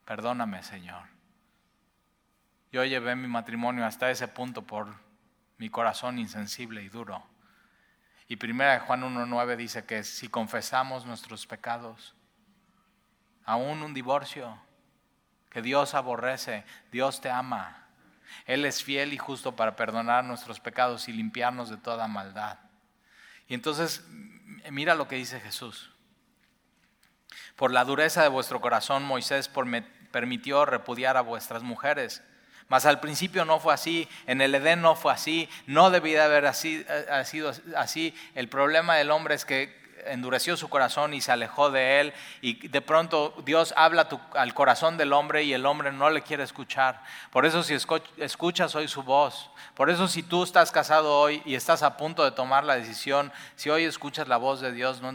Perdóname, Señor. Yo llevé mi matrimonio hasta ese punto por mi corazón insensible y duro. Y primera de Juan 1.9 dice que si confesamos nuestros pecados, aún un divorcio, que Dios aborrece, Dios te ama. Él es fiel y justo para perdonar nuestros pecados y limpiarnos de toda maldad. Y entonces mira lo que dice Jesús. Por la dureza de vuestro corazón, Moisés permitió repudiar a vuestras mujeres. Mas al principio no fue así, en el Edén no fue así, no debía haber así, ha sido así. El problema del hombre es que endureció su corazón y se alejó de él y de pronto Dios habla al corazón del hombre y el hombre no le quiere escuchar. Por eso si escuchas hoy su voz, por eso si tú estás casado hoy y estás a punto de tomar la decisión, si hoy escuchas la voz de Dios, no,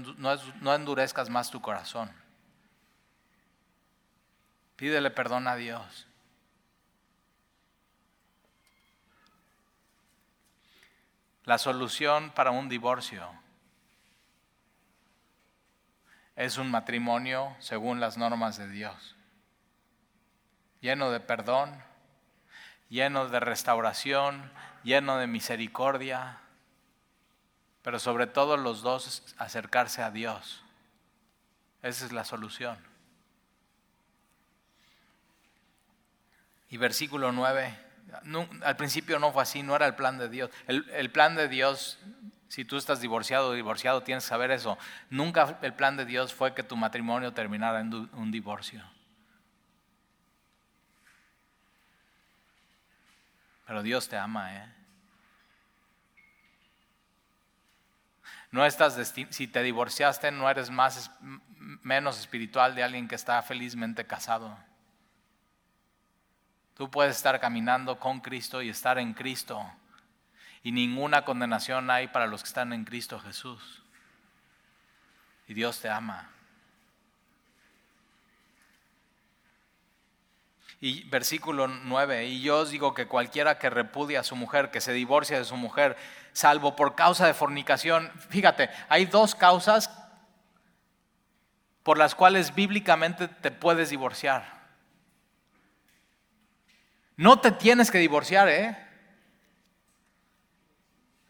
no endurezcas más tu corazón. Pídele perdón a Dios. La solución para un divorcio es un matrimonio según las normas de Dios, lleno de perdón, lleno de restauración, lleno de misericordia, pero sobre todo los dos acercarse a Dios. Esa es la solución. Y versículo 9, al principio no fue así, no era el plan de Dios. El, el plan de Dios si tú estás divorciado o divorciado, tienes que saber eso. Nunca el plan de Dios fue que tu matrimonio terminara en un divorcio. Pero Dios te ama, ¿eh? No estás si te divorciaste, no eres más menos espiritual de alguien que está felizmente casado. Tú puedes estar caminando con Cristo y estar en Cristo. Y ninguna condenación hay para los que están en Cristo Jesús. Y Dios te ama. Y versículo 9, y yo os digo que cualquiera que repudia a su mujer, que se divorcia de su mujer, salvo por causa de fornicación, fíjate, hay dos causas por las cuales bíblicamente te puedes divorciar. No te tienes que divorciar, ¿eh?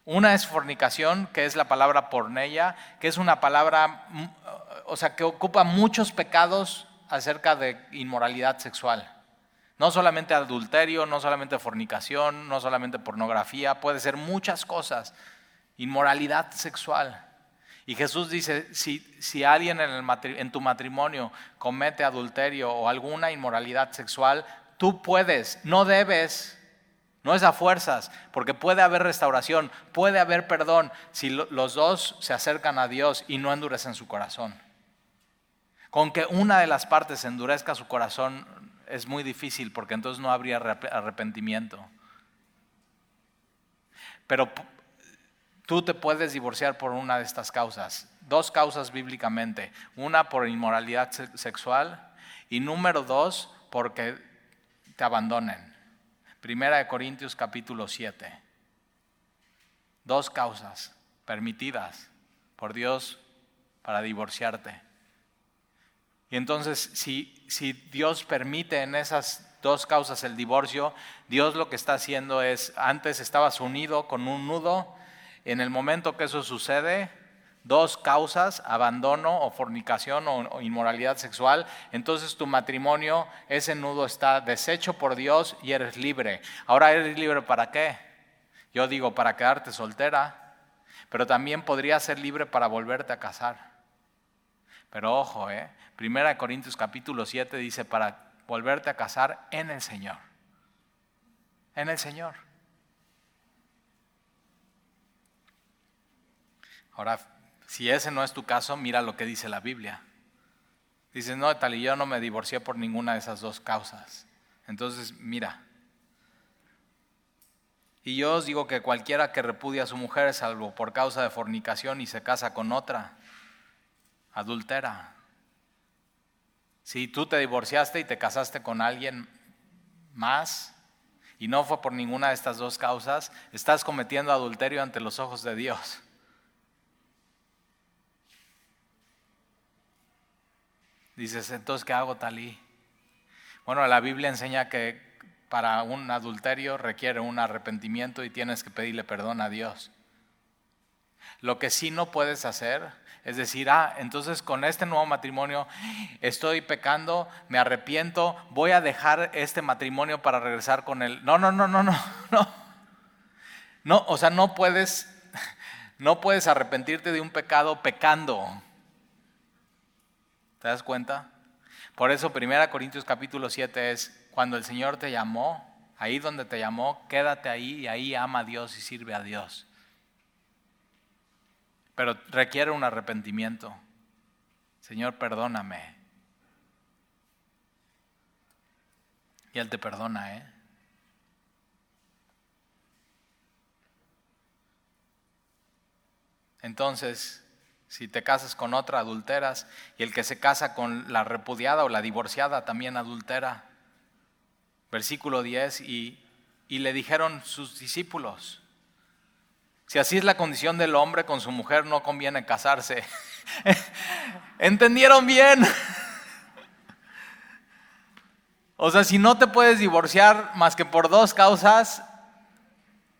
Una es fornicación, que es la palabra pornella, que es una palabra, mm, o sea, que ocupa muchos pecados acerca de inmoralidad sexual. No solamente adulterio, no solamente fornicación, no solamente pornografía, puede ser muchas cosas. Inmoralidad sexual. Y Jesús dice, si, si alguien en tu matrimonio comete adulterio o alguna inmoralidad sexual, tú puedes, no debes, no es a fuerzas, porque puede haber restauración, puede haber perdón si los dos se acercan a Dios y no endurecen su corazón. Con que una de las partes endurezca su corazón es muy difícil porque entonces no habría arrepentimiento. Pero tú te puedes divorciar por una de estas causas. Dos causas bíblicamente. Una por inmoralidad sexual y número dos porque te abandonen. Primera de Corintios capítulo 7. Dos causas permitidas por Dios para divorciarte. Y entonces, si, si Dios permite en esas dos causas el divorcio, Dios lo que está haciendo es, antes estabas unido con un nudo, en el momento que eso sucede, dos causas, abandono o fornicación o, inmoralidad sexual, entonces tu matrimonio, ese nudo está deshecho por Dios y eres libre. Ahora eres libre para qué? Yo digo, para quedarte soltera, pero también podría ser libre para volverte a casar. Pero ojo, ¿eh? Primera Corintios capítulo 7 dice para volverte a casar en el Señor. En el Señor. Ahora, si ese no es tu caso, mira lo que dice la Biblia. Dice, no, tal y yo no me divorcié por ninguna de esas dos causas. Entonces, mira. Y yo os digo que cualquiera que repudia a su mujer, salvo por causa de fornicación y se casa con otra, adultera. Si tú te divorciaste y te casaste con alguien más y no fue por ninguna de estas dos causas, estás cometiendo adulterio ante los ojos de Dios. Dices, entonces, ¿qué hago talí? Bueno, la Biblia enseña que para un adulterio requiere un arrepentimiento y tienes que pedirle perdón a Dios. Lo que sí no puedes hacer es decir, ah, entonces con este nuevo matrimonio estoy pecando, me arrepiento, voy a dejar este matrimonio para regresar con él. No, no, no, no, no, no. No, o sea, no puedes, no puedes arrepentirte de un pecado pecando. ¿Te das cuenta? Por eso 1 Corintios capítulo 7 es, cuando el Señor te llamó, ahí donde te llamó, quédate ahí y ahí ama a Dios y sirve a Dios pero requiere un arrepentimiento. Señor, perdóname. Y Él te perdona, ¿eh? Entonces, si te casas con otra, adulteras, y el que se casa con la repudiada o la divorciada también adultera. Versículo 10, y, y le dijeron sus discípulos, si así es la condición del hombre con su mujer, no conviene casarse. ¿Entendieron bien? o sea, si no te puedes divorciar más que por dos causas,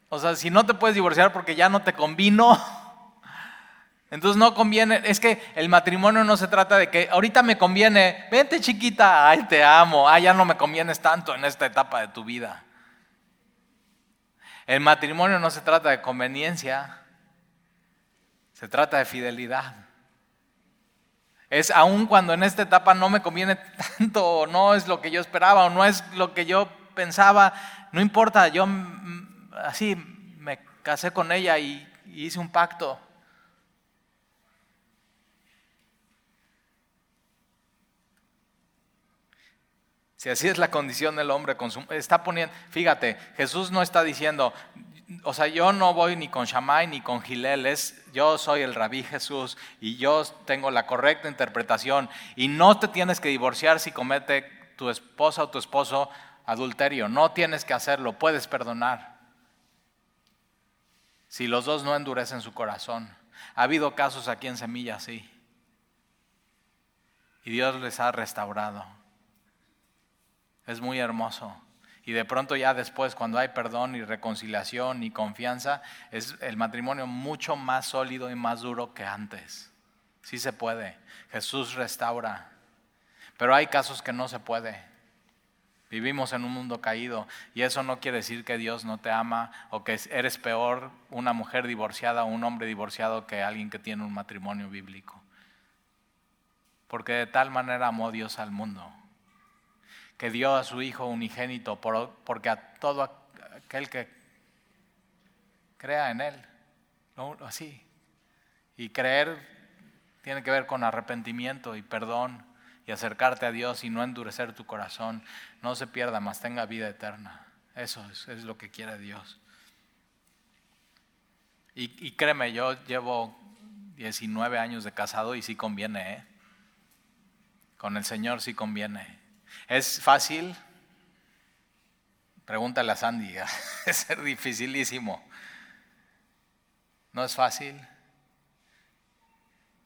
o sea, si no te puedes divorciar porque ya no te convino, entonces no conviene, es que el matrimonio no se trata de que ahorita me conviene, vente chiquita, ay te amo, ay ya no me convienes tanto en esta etapa de tu vida. El matrimonio no se trata de conveniencia, se trata de fidelidad. Es aun cuando en esta etapa no me conviene tanto, o no es lo que yo esperaba, o no es lo que yo pensaba, no importa, yo así me casé con ella y, hice un pacto. Si así es la condición del hombre, está poniendo, fíjate, Jesús no está diciendo, o sea, yo no voy ni con Shammai ni con Gilel, yo soy el rabí Jesús y yo tengo la correcta interpretación y no te tienes que divorciar si comete tu esposa o tu esposo adulterio, no tienes que hacerlo, puedes perdonar. Si los dos no endurecen su corazón. Ha habido casos aquí en Semilla así. Y Dios les ha restaurado. Es muy hermoso. Y de pronto ya después, cuando hay perdón y reconciliación y confianza, es el matrimonio mucho más sólido y más duro que antes. Sí se puede. Jesús restaura. Pero hay casos que no se puede. Vivimos en un mundo caído y eso no quiere decir que Dios no te ama o que eres peor una mujer divorciada o un hombre divorciado que alguien que tiene un matrimonio bíblico. Porque de tal manera amó Dios al mundo que dio a su Hijo unigénito, porque a todo aquel que crea en Él, así. Y creer tiene que ver con arrepentimiento y perdón y acercarte a Dios y no endurecer tu corazón. No se pierda, más tenga vida eterna. Eso es, es lo que quiere Dios. Y, y, créeme, yo llevo 19 años de casado y sí conviene, ¿eh? Con el Señor sí conviene. ¿Es fácil? Pregúntale a Sandy, es dificilísimo. No es fácil.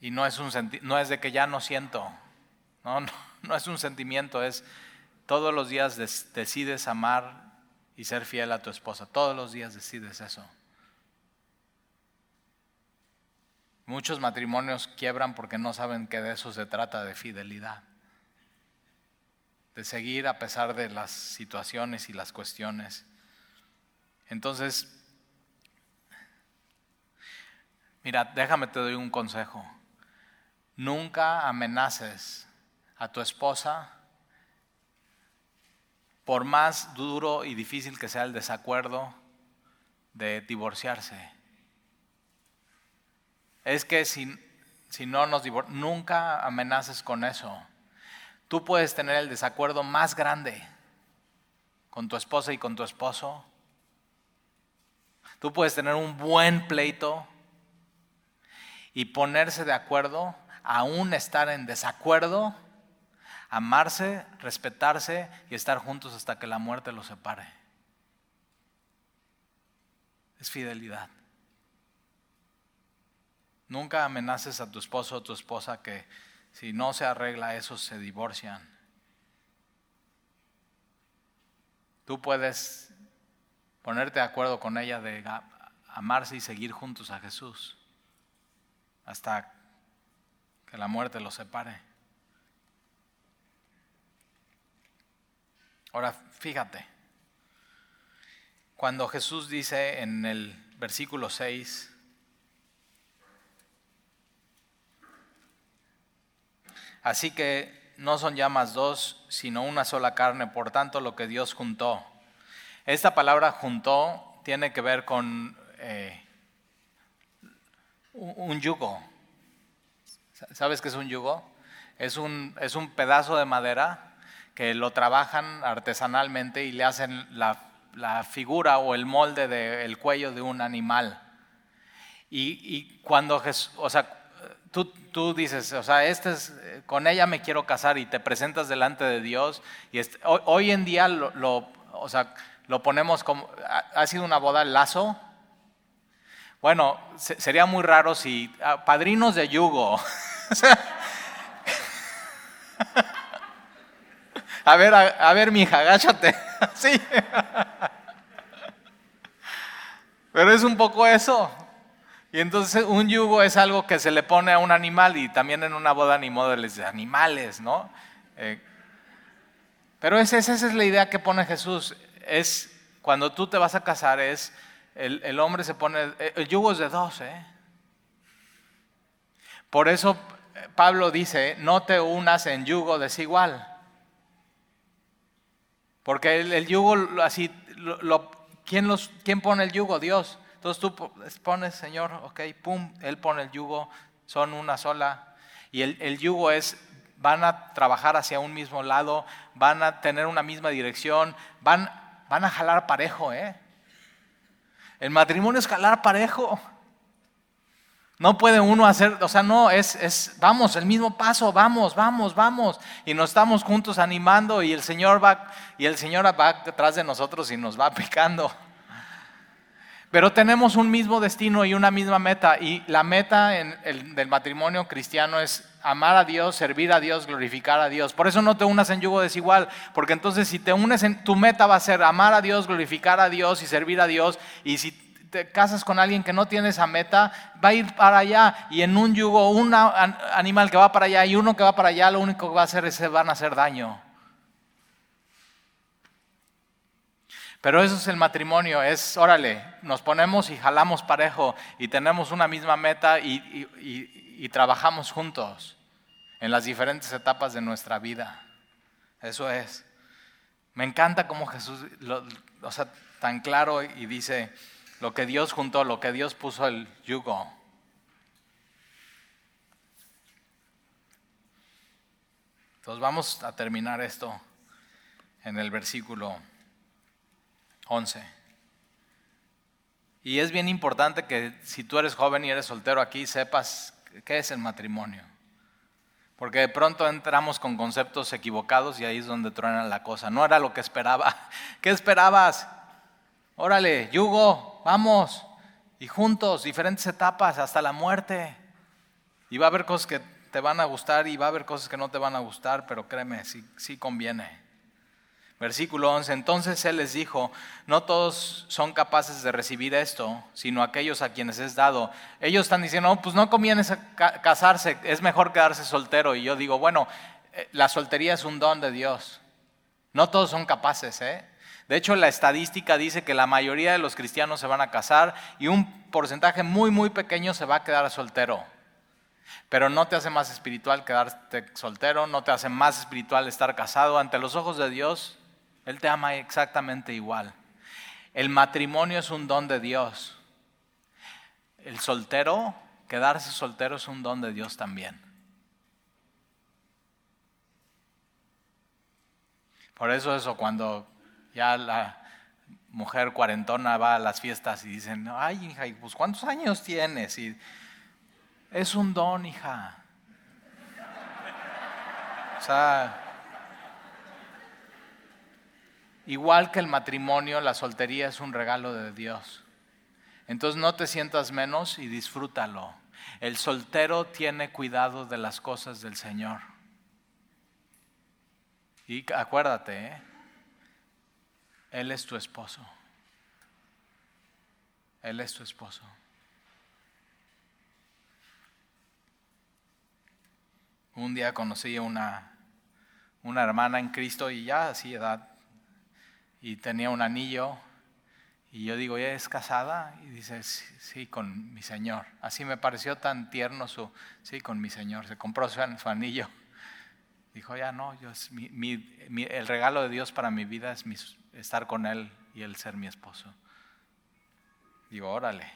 Y no es, un no es de que ya no siento. No, no, no es un sentimiento, es todos los días decides amar y ser fiel a tu esposa. Todos los días decides eso. Muchos matrimonios quiebran porque no saben que de eso se trata, de fidelidad de seguir a pesar de las situaciones y las cuestiones. Entonces, mira, déjame te doy un consejo. Nunca amenaces a tu esposa por más duro y difícil que sea el desacuerdo de divorciarse. Es que si, si no nos divorciamos, nunca amenaces con eso. Tú puedes tener el desacuerdo más grande con tu esposa y con tu esposo. Tú puedes tener un buen pleito y ponerse de acuerdo, aún estar en desacuerdo, amarse, respetarse y estar juntos hasta que la muerte los separe. Es fidelidad. Nunca amenaces a tu esposo o tu esposa que si no se arregla eso, se divorcian. Tú puedes ponerte de acuerdo con ella de amarse y seguir juntos a Jesús hasta que la muerte los separe. Ahora, fíjate, cuando Jesús dice en el versículo 6, Así que no son ya más dos, sino una sola carne, por tanto lo que Dios juntó. Esta palabra juntó tiene que ver con eh, un yugo. ¿Sabes qué es un yugo? Es un, es un pedazo de madera que lo trabajan artesanalmente y le hacen la, figura o el molde del cuello de un animal. Y, y cuando Jesús, o sea, tú, dices, o sea, este es, con ella me quiero casar y te presentas delante de Dios. Y hoy, en día lo, o sea, lo ponemos como, ha, sido una boda lazo. Bueno, sería muy raro si, ah, padrinos de yugo. a ver, a, ver, mija, agáchate. sí. Pero es un poco eso. Y entonces un yugo es algo que se le pone a un animal y también en una boda ni modelos de animales, ¿no? Eh, pero esa, esa, es la idea que pone Jesús. Es cuando tú te vas a casar, es el, hombre se pone, el yugo es de dos, ¿eh? Por eso Pablo dice, no te unas en yugo desigual. Porque el, yugo, así, lo, ¿quién, los, ¿quién pone el yugo? Dios. Entonces tú pones, Señor, ok, pum, Él pone el yugo, son una sola. Y el, yugo es van a trabajar hacia un mismo lado, van a tener una misma dirección, van, van a jalar parejo, ¿eh? El matrimonio es jalar parejo. No puede uno hacer, o sea, no, es, es, vamos, el mismo paso, vamos, vamos, vamos. Y nos estamos juntos animando y el Señor va, y el Señor va detrás de nosotros y nos va picando. Pero tenemos un mismo destino y una misma meta. Y la meta en el, del matrimonio cristiano es amar a Dios, servir a Dios, glorificar a Dios. Por eso no te unas en yugo desigual, porque entonces si te unes en tu meta va a ser amar a Dios, glorificar a Dios y servir a Dios. Y si te casas con alguien que no tiene esa meta, va a ir para allá y en un yugo, un animal que va para allá y uno que va para allá, lo único que va a hacer es van a hacer daño. Pero eso es el matrimonio, es, órale, nos ponemos y jalamos parejo y tenemos una misma meta y, trabajamos juntos en las diferentes etapas de nuestra vida. Eso es. Me encanta cómo Jesús, o sea, tan claro y dice, lo que Dios juntó, lo que Dios puso el yugo. Entonces vamos a terminar esto en el versículo 11. Y es bien importante que si tú eres joven y eres soltero aquí, sepas qué es el matrimonio. Porque de pronto entramos con conceptos equivocados y ahí es donde truena la cosa. No era lo que esperaba. ¿Qué esperabas? Órale, yugo, vamos. Y juntos, diferentes etapas hasta la muerte. Y va a haber cosas que te van a gustar y va a haber cosas que no te van a gustar, pero créeme, sí, sí conviene. Versículo 11, entonces Él les dijo, no todos son capaces de recibir esto, sino aquellos a quienes es dado. Ellos están diciendo, pues no conviene casarse, es mejor quedarse soltero. Y yo digo, bueno, eh, la soltería es un don de Dios. No todos son capaces, ¿eh? De hecho, la estadística dice que la mayoría de los cristianos se van a casar y un porcentaje muy, muy pequeño se va a quedar soltero. Pero no te hace más espiritual quedarte soltero, no te hace más espiritual estar casado. Ante los ojos de Dios, Él te ama exactamente igual. El matrimonio es un don de Dios. El soltero, quedarse soltero es un don de Dios también. Por eso eso, cuando ya la mujer cuarentona va a las fiestas y dicen, ay hija, pues ¿cuántos años tienes? Y es un don, hija. O sea, igual que el matrimonio, la soltería es un regalo de Dios. Entonces no te sientas menos y disfrútalo. El soltero tiene cuidado de las cosas del Señor. Y acuérdate, ¿eh? Él es tu esposo. Él es tu esposo. Un día conocí a una, una hermana en Cristo y ya así edad, y tenía un anillo, y yo digo, ¿ya es casada? Y dice, sí, con mi Señor. Así me pareció tan tierno su, sí, con mi Señor. Se compró su, anillo. Dijo, ya no, yo, el regalo de Dios para mi vida es mi, estar con él y él ser mi esposo. Digo, órale.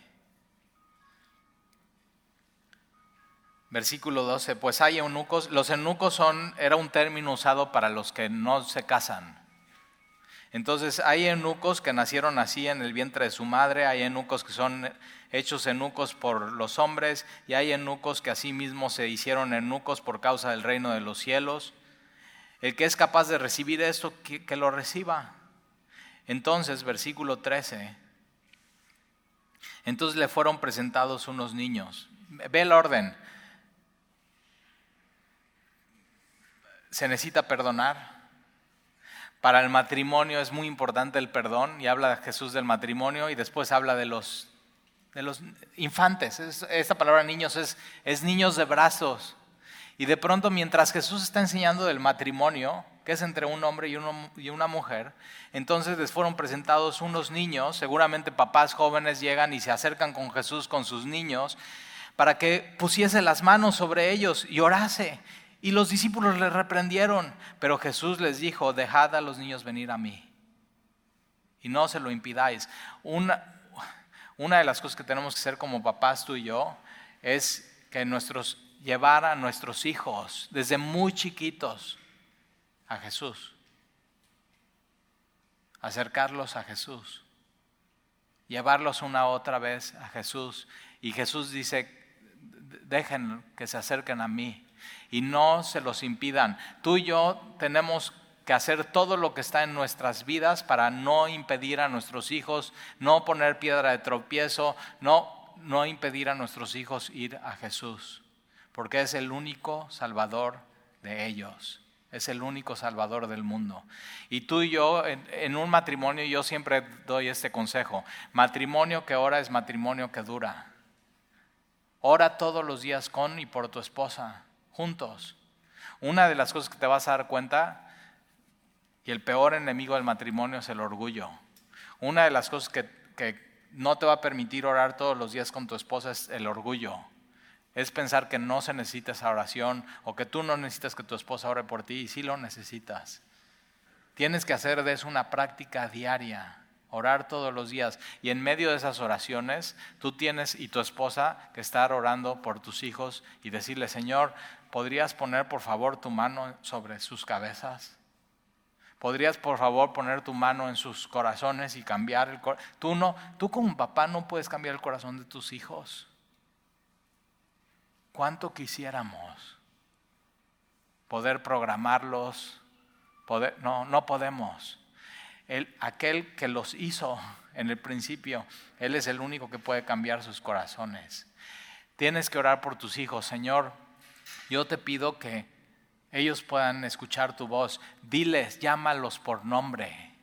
Versículo 12, pues hay eunucos, los eunucos son, era un término usado para los que no se casan. Entonces hay eunucos que nacieron así en el vientre de su madre, hay eunucos que son hechos eunucos por los hombres y hay eunucos que así mismo se hicieron eunucos por causa del reino de los cielos. El que es capaz de recibir esto, que lo reciba. Entonces, versículo 13, entonces le fueron presentados unos niños. Ve el orden. Se necesita perdonar. Para el matrimonio es muy importante el perdón y habla Jesús del matrimonio y después habla de los, de los infantes. esta palabra niños es, es niños de brazos. Y de pronto mientras Jesús está enseñando del matrimonio, que es entre un hombre y, una mujer. Entonces les fueron presentados unos niños, seguramente papás jóvenes llegan y se acercan con Jesús con sus niños para que pusiese las manos sobre ellos y orase. Y los discípulos les reprendieron, pero Jesús les dijo, dejad a los niños venir a mí y no se lo impidáis. Una, una de las cosas que tenemos que hacer como papás tú y yo es que nuestros llevar a nuestros hijos desde muy chiquitos a Jesús. Acercarlos a Jesús. Llevarlos una otra vez a Jesús. Y Jesús dice, dejen que se acerquen a mí y no se los impidan. Tú y yo tenemos que hacer todo lo que está en nuestras vidas para no impedir a nuestros hijos, no poner piedra de tropiezo, no, no impedir a nuestros hijos ir a Jesús, porque es el único salvador de ellos, es el único salvador del mundo. Y tú y yo, en, en un matrimonio, yo siempre doy este consejo, matrimonio que ora es matrimonio que dura. Ora todos los días con y por tu esposa, juntos. Una de las cosas que te vas a dar cuenta y el peor enemigo del matrimonio es el orgullo. Una de las cosas que, no te va a permitir orar todos los días con tu esposa es el orgullo. Es pensar que no se necesita esa oración o que tú no necesitas que tu esposa ore por ti y sí lo necesitas. Tienes que hacer de eso una práctica diaria, orar todos los días. Y en medio de esas oraciones, tú tienes y tu esposa que estar orando por tus hijos y decirle, Señor, ¿podrías poner por favor tu mano sobre sus cabezas? ¿Podrías por favor poner tu mano en sus corazones y cambiar el corazón? Tú no, tú como papá no puedes cambiar el corazón de tus hijos. ¿Cuánto quisiéramos poder programarlos? No, no podemos. El, aquel que los hizo en el principio, Él es el único que puede cambiar sus corazones. Tienes que orar por tus hijos, Señor. Yo te pido que ellos puedan escuchar tu voz. Diles, llámalos por nombre.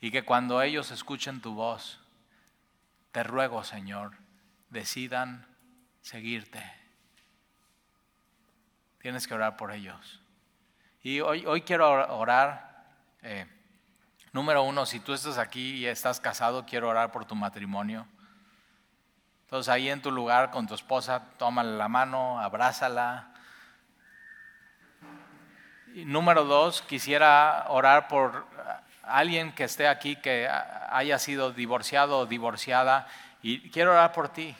Y que cuando ellos escuchen tu voz, te ruego, Señor, decidan seguirte. Tienes que orar por ellos. Y hoy, hoy quiero orar, eh, número uno, si tú estás aquí y estás casado, quiero orar por tu matrimonio. Entonces ahí en tu lugar con tu esposa, tómale la mano, abrázala, número dos, quisiera orar por alguien que esté aquí que haya sido divorciado o divorciada y quiero orar por ti.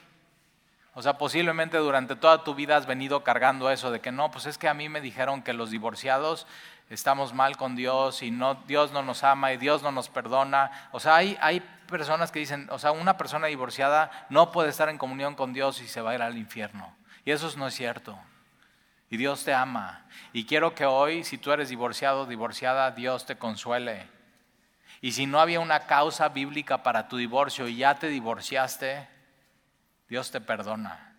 O sea, posiblemente durante toda tu vida has venido cargando eso de que no, pues es que a mí me dijeron que los divorciados estamos mal con Dios y no, Dios no nos ama y Dios no nos perdona. O sea, hay, hay personas que dicen, o sea, una persona divorciada no puede estar en comunión con Dios y se va a ir al infierno. Y eso no es cierto. Y Dios te ama. Y quiero que hoy, si tú eres divorciado o divorciada, Dios te consuele. Y si no había una causa bíblica para tu divorcio y ya te divorciaste, Dios te perdona.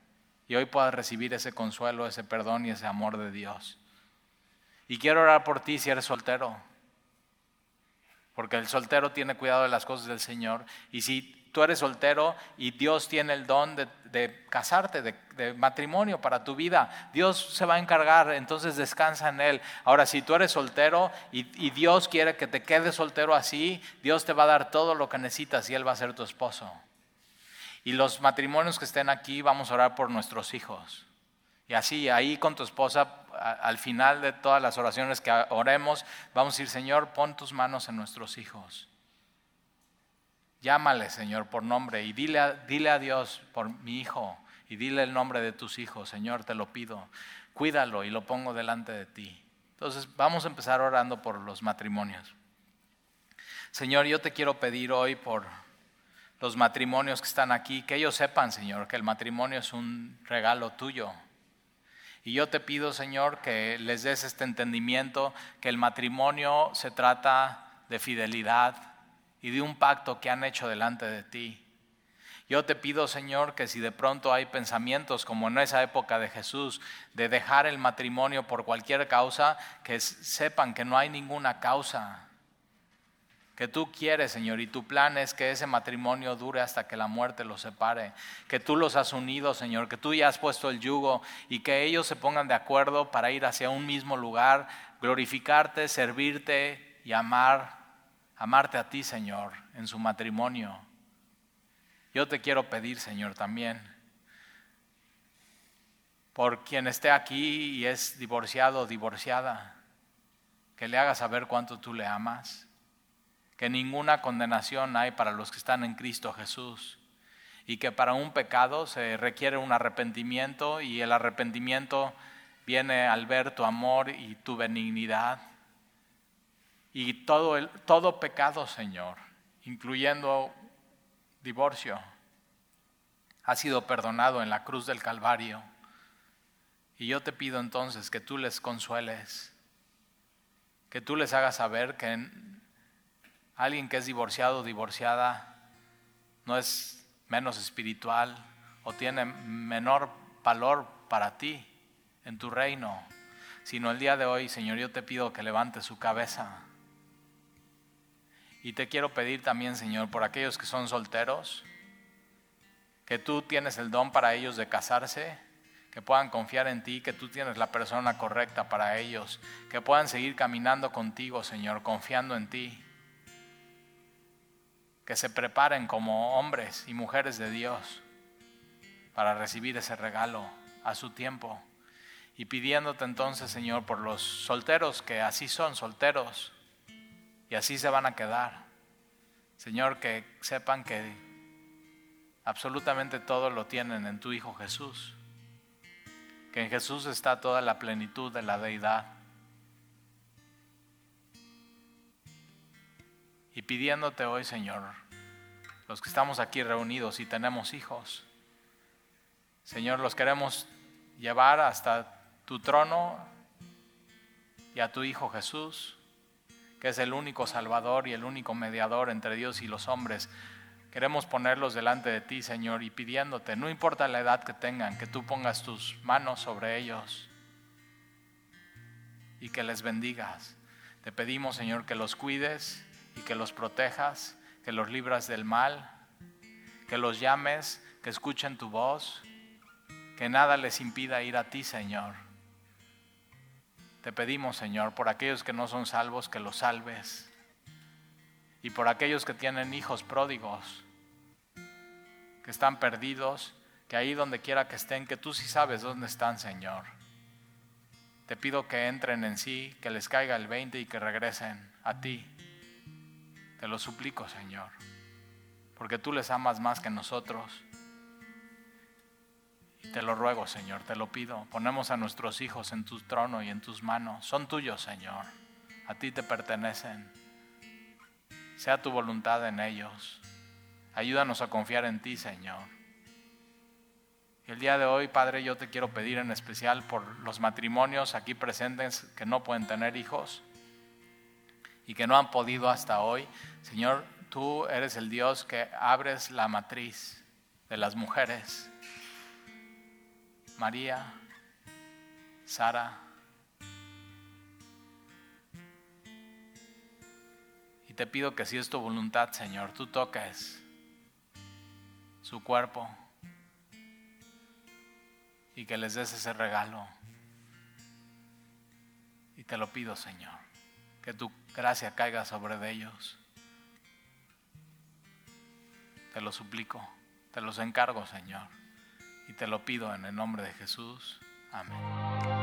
Y hoy puedas recibir ese consuelo, ese perdón y ese amor de Dios. Y quiero orar por ti si eres soltero. Porque el soltero tiene cuidado de las cosas del Señor. Y si tú eres soltero y Dios tiene el don de, casarte, de, matrimonio para tu vida. Dios se va a encargar, entonces descansa en Él. Ahora, si tú eres soltero y, y Dios quiere que te quedes soltero así, Dios te va a dar todo lo que necesitas y Él va a ser tu esposo. Y los matrimonios que estén aquí, vamos a orar por nuestros hijos. Y así, ahí con tu esposa, al final de todas las oraciones que oremos, vamos a decir, Señor, pon tus manos en nuestros hijos. Llámale, Señor, por nombre y dile a, dile a Dios por mi hijo y dile el nombre de tus hijos, Señor, te lo pido. Cuídalo y lo pongo delante de ti. Entonces, vamos a empezar orando por los matrimonios. Señor, yo te quiero pedir hoy por los matrimonios que están aquí, que ellos sepan, Señor, que el matrimonio es un regalo tuyo. Y yo te pido, Señor, que les des este entendimiento, que el matrimonio se trata de fidelidad, y de un pacto que han hecho delante de ti. Yo te pido, Señor, que si de pronto hay pensamientos como en esa época de Jesús, de dejar el matrimonio por cualquier causa, que sepan que no hay ninguna causa. Que tú quieres, Señor, y tu plan es que ese matrimonio dure hasta que la muerte los separe. Que tú los has unido, Señor, que tú ya has puesto el yugo y que ellos se pongan de acuerdo para ir hacia un mismo lugar, glorificarte, servirte y amar amarte a ti, Señor, en su matrimonio. Yo te quiero pedir, Señor, también, por quien esté aquí y es divorciado o divorciada, que le haga saber cuánto tú le amas, que ninguna condenación hay para los que están en Cristo Jesús y que para un pecado se requiere un arrepentimiento y el arrepentimiento viene al ver tu amor y tu benignidad. Y todo, todo pecado, Señor, incluyendo divorcio, ha sido perdonado en la cruz del Calvario. Y yo te pido entonces que tú les consueles, que tú les hagas saber que alguien que es divorciado o divorciada no es menos espiritual o tiene menor valor para ti en tu reino, sino el día de hoy, Señor, yo te pido que levante su cabeza. Y te quiero pedir también, Señor, por aquellos que son solteros, que tú tienes el don para ellos de casarse, que puedan confiar en ti, que tú tienes la persona correcta para ellos, que puedan seguir caminando contigo, Señor, confiando en ti. Que se preparen como hombres y mujeres de Dios para recibir ese regalo a su tiempo y pidiéndote entonces, Señor, por los solteros que así son solteros y así se van a quedar. Señor, que sepan que absolutamente todo lo tienen en tu Hijo Jesús, que en Jesús está toda la plenitud de la deidad. Y pidiéndote hoy, Señor, los que estamos aquí reunidos y tenemos hijos, Señor, los queremos llevar hasta tu trono y a tu Hijo Jesús, que es el único Salvador y el único mediador entre Dios y los hombres. Queremos ponerlos delante de ti, Señor, y pidiéndote, no importa la edad que tengan, que tú pongas tus manos sobre ellos y que les bendigas. Te pedimos, Señor, que los cuides y que los protejas, que los libras del mal, que los llames, que escuchen tu voz, que nada les impida ir a ti, Señor te pedimos, Señor, por aquellos que no son salvos, que los salves. Y por aquellos que tienen hijos pródigos, que están perdidos, que ahí donde quiera que estén, que tú sí sabes dónde están, Señor. Te pido que entren en sí, que les caiga el 20 y que regresen a ti. Te lo suplico, Señor, porque tú les amas más que nosotros. Te lo ruego, Señor, te lo pido. Ponemos a nuestros hijos en tu trono y en tus manos. Son tuyos, Señor. A ti te pertenecen. Sea tu voluntad en ellos. Ayúdanos a confiar en ti, Señor. el día de hoy, Padre, yo te quiero pedir en especial por los matrimonios aquí presentes que no pueden tener hijos y que no han podido hasta hoy. Señor, tú eres el Dios que abres la matriz de las mujeres María, Sara. Y te pido que si es tu voluntad, Señor, tú toques su cuerpo y que les des ese regalo. Y te lo pido, Señor, que tu gracia caiga sobre ellos. Te lo suplico, te los encargo, Señor. Y te lo pido en el nombre de Jesús. Amén.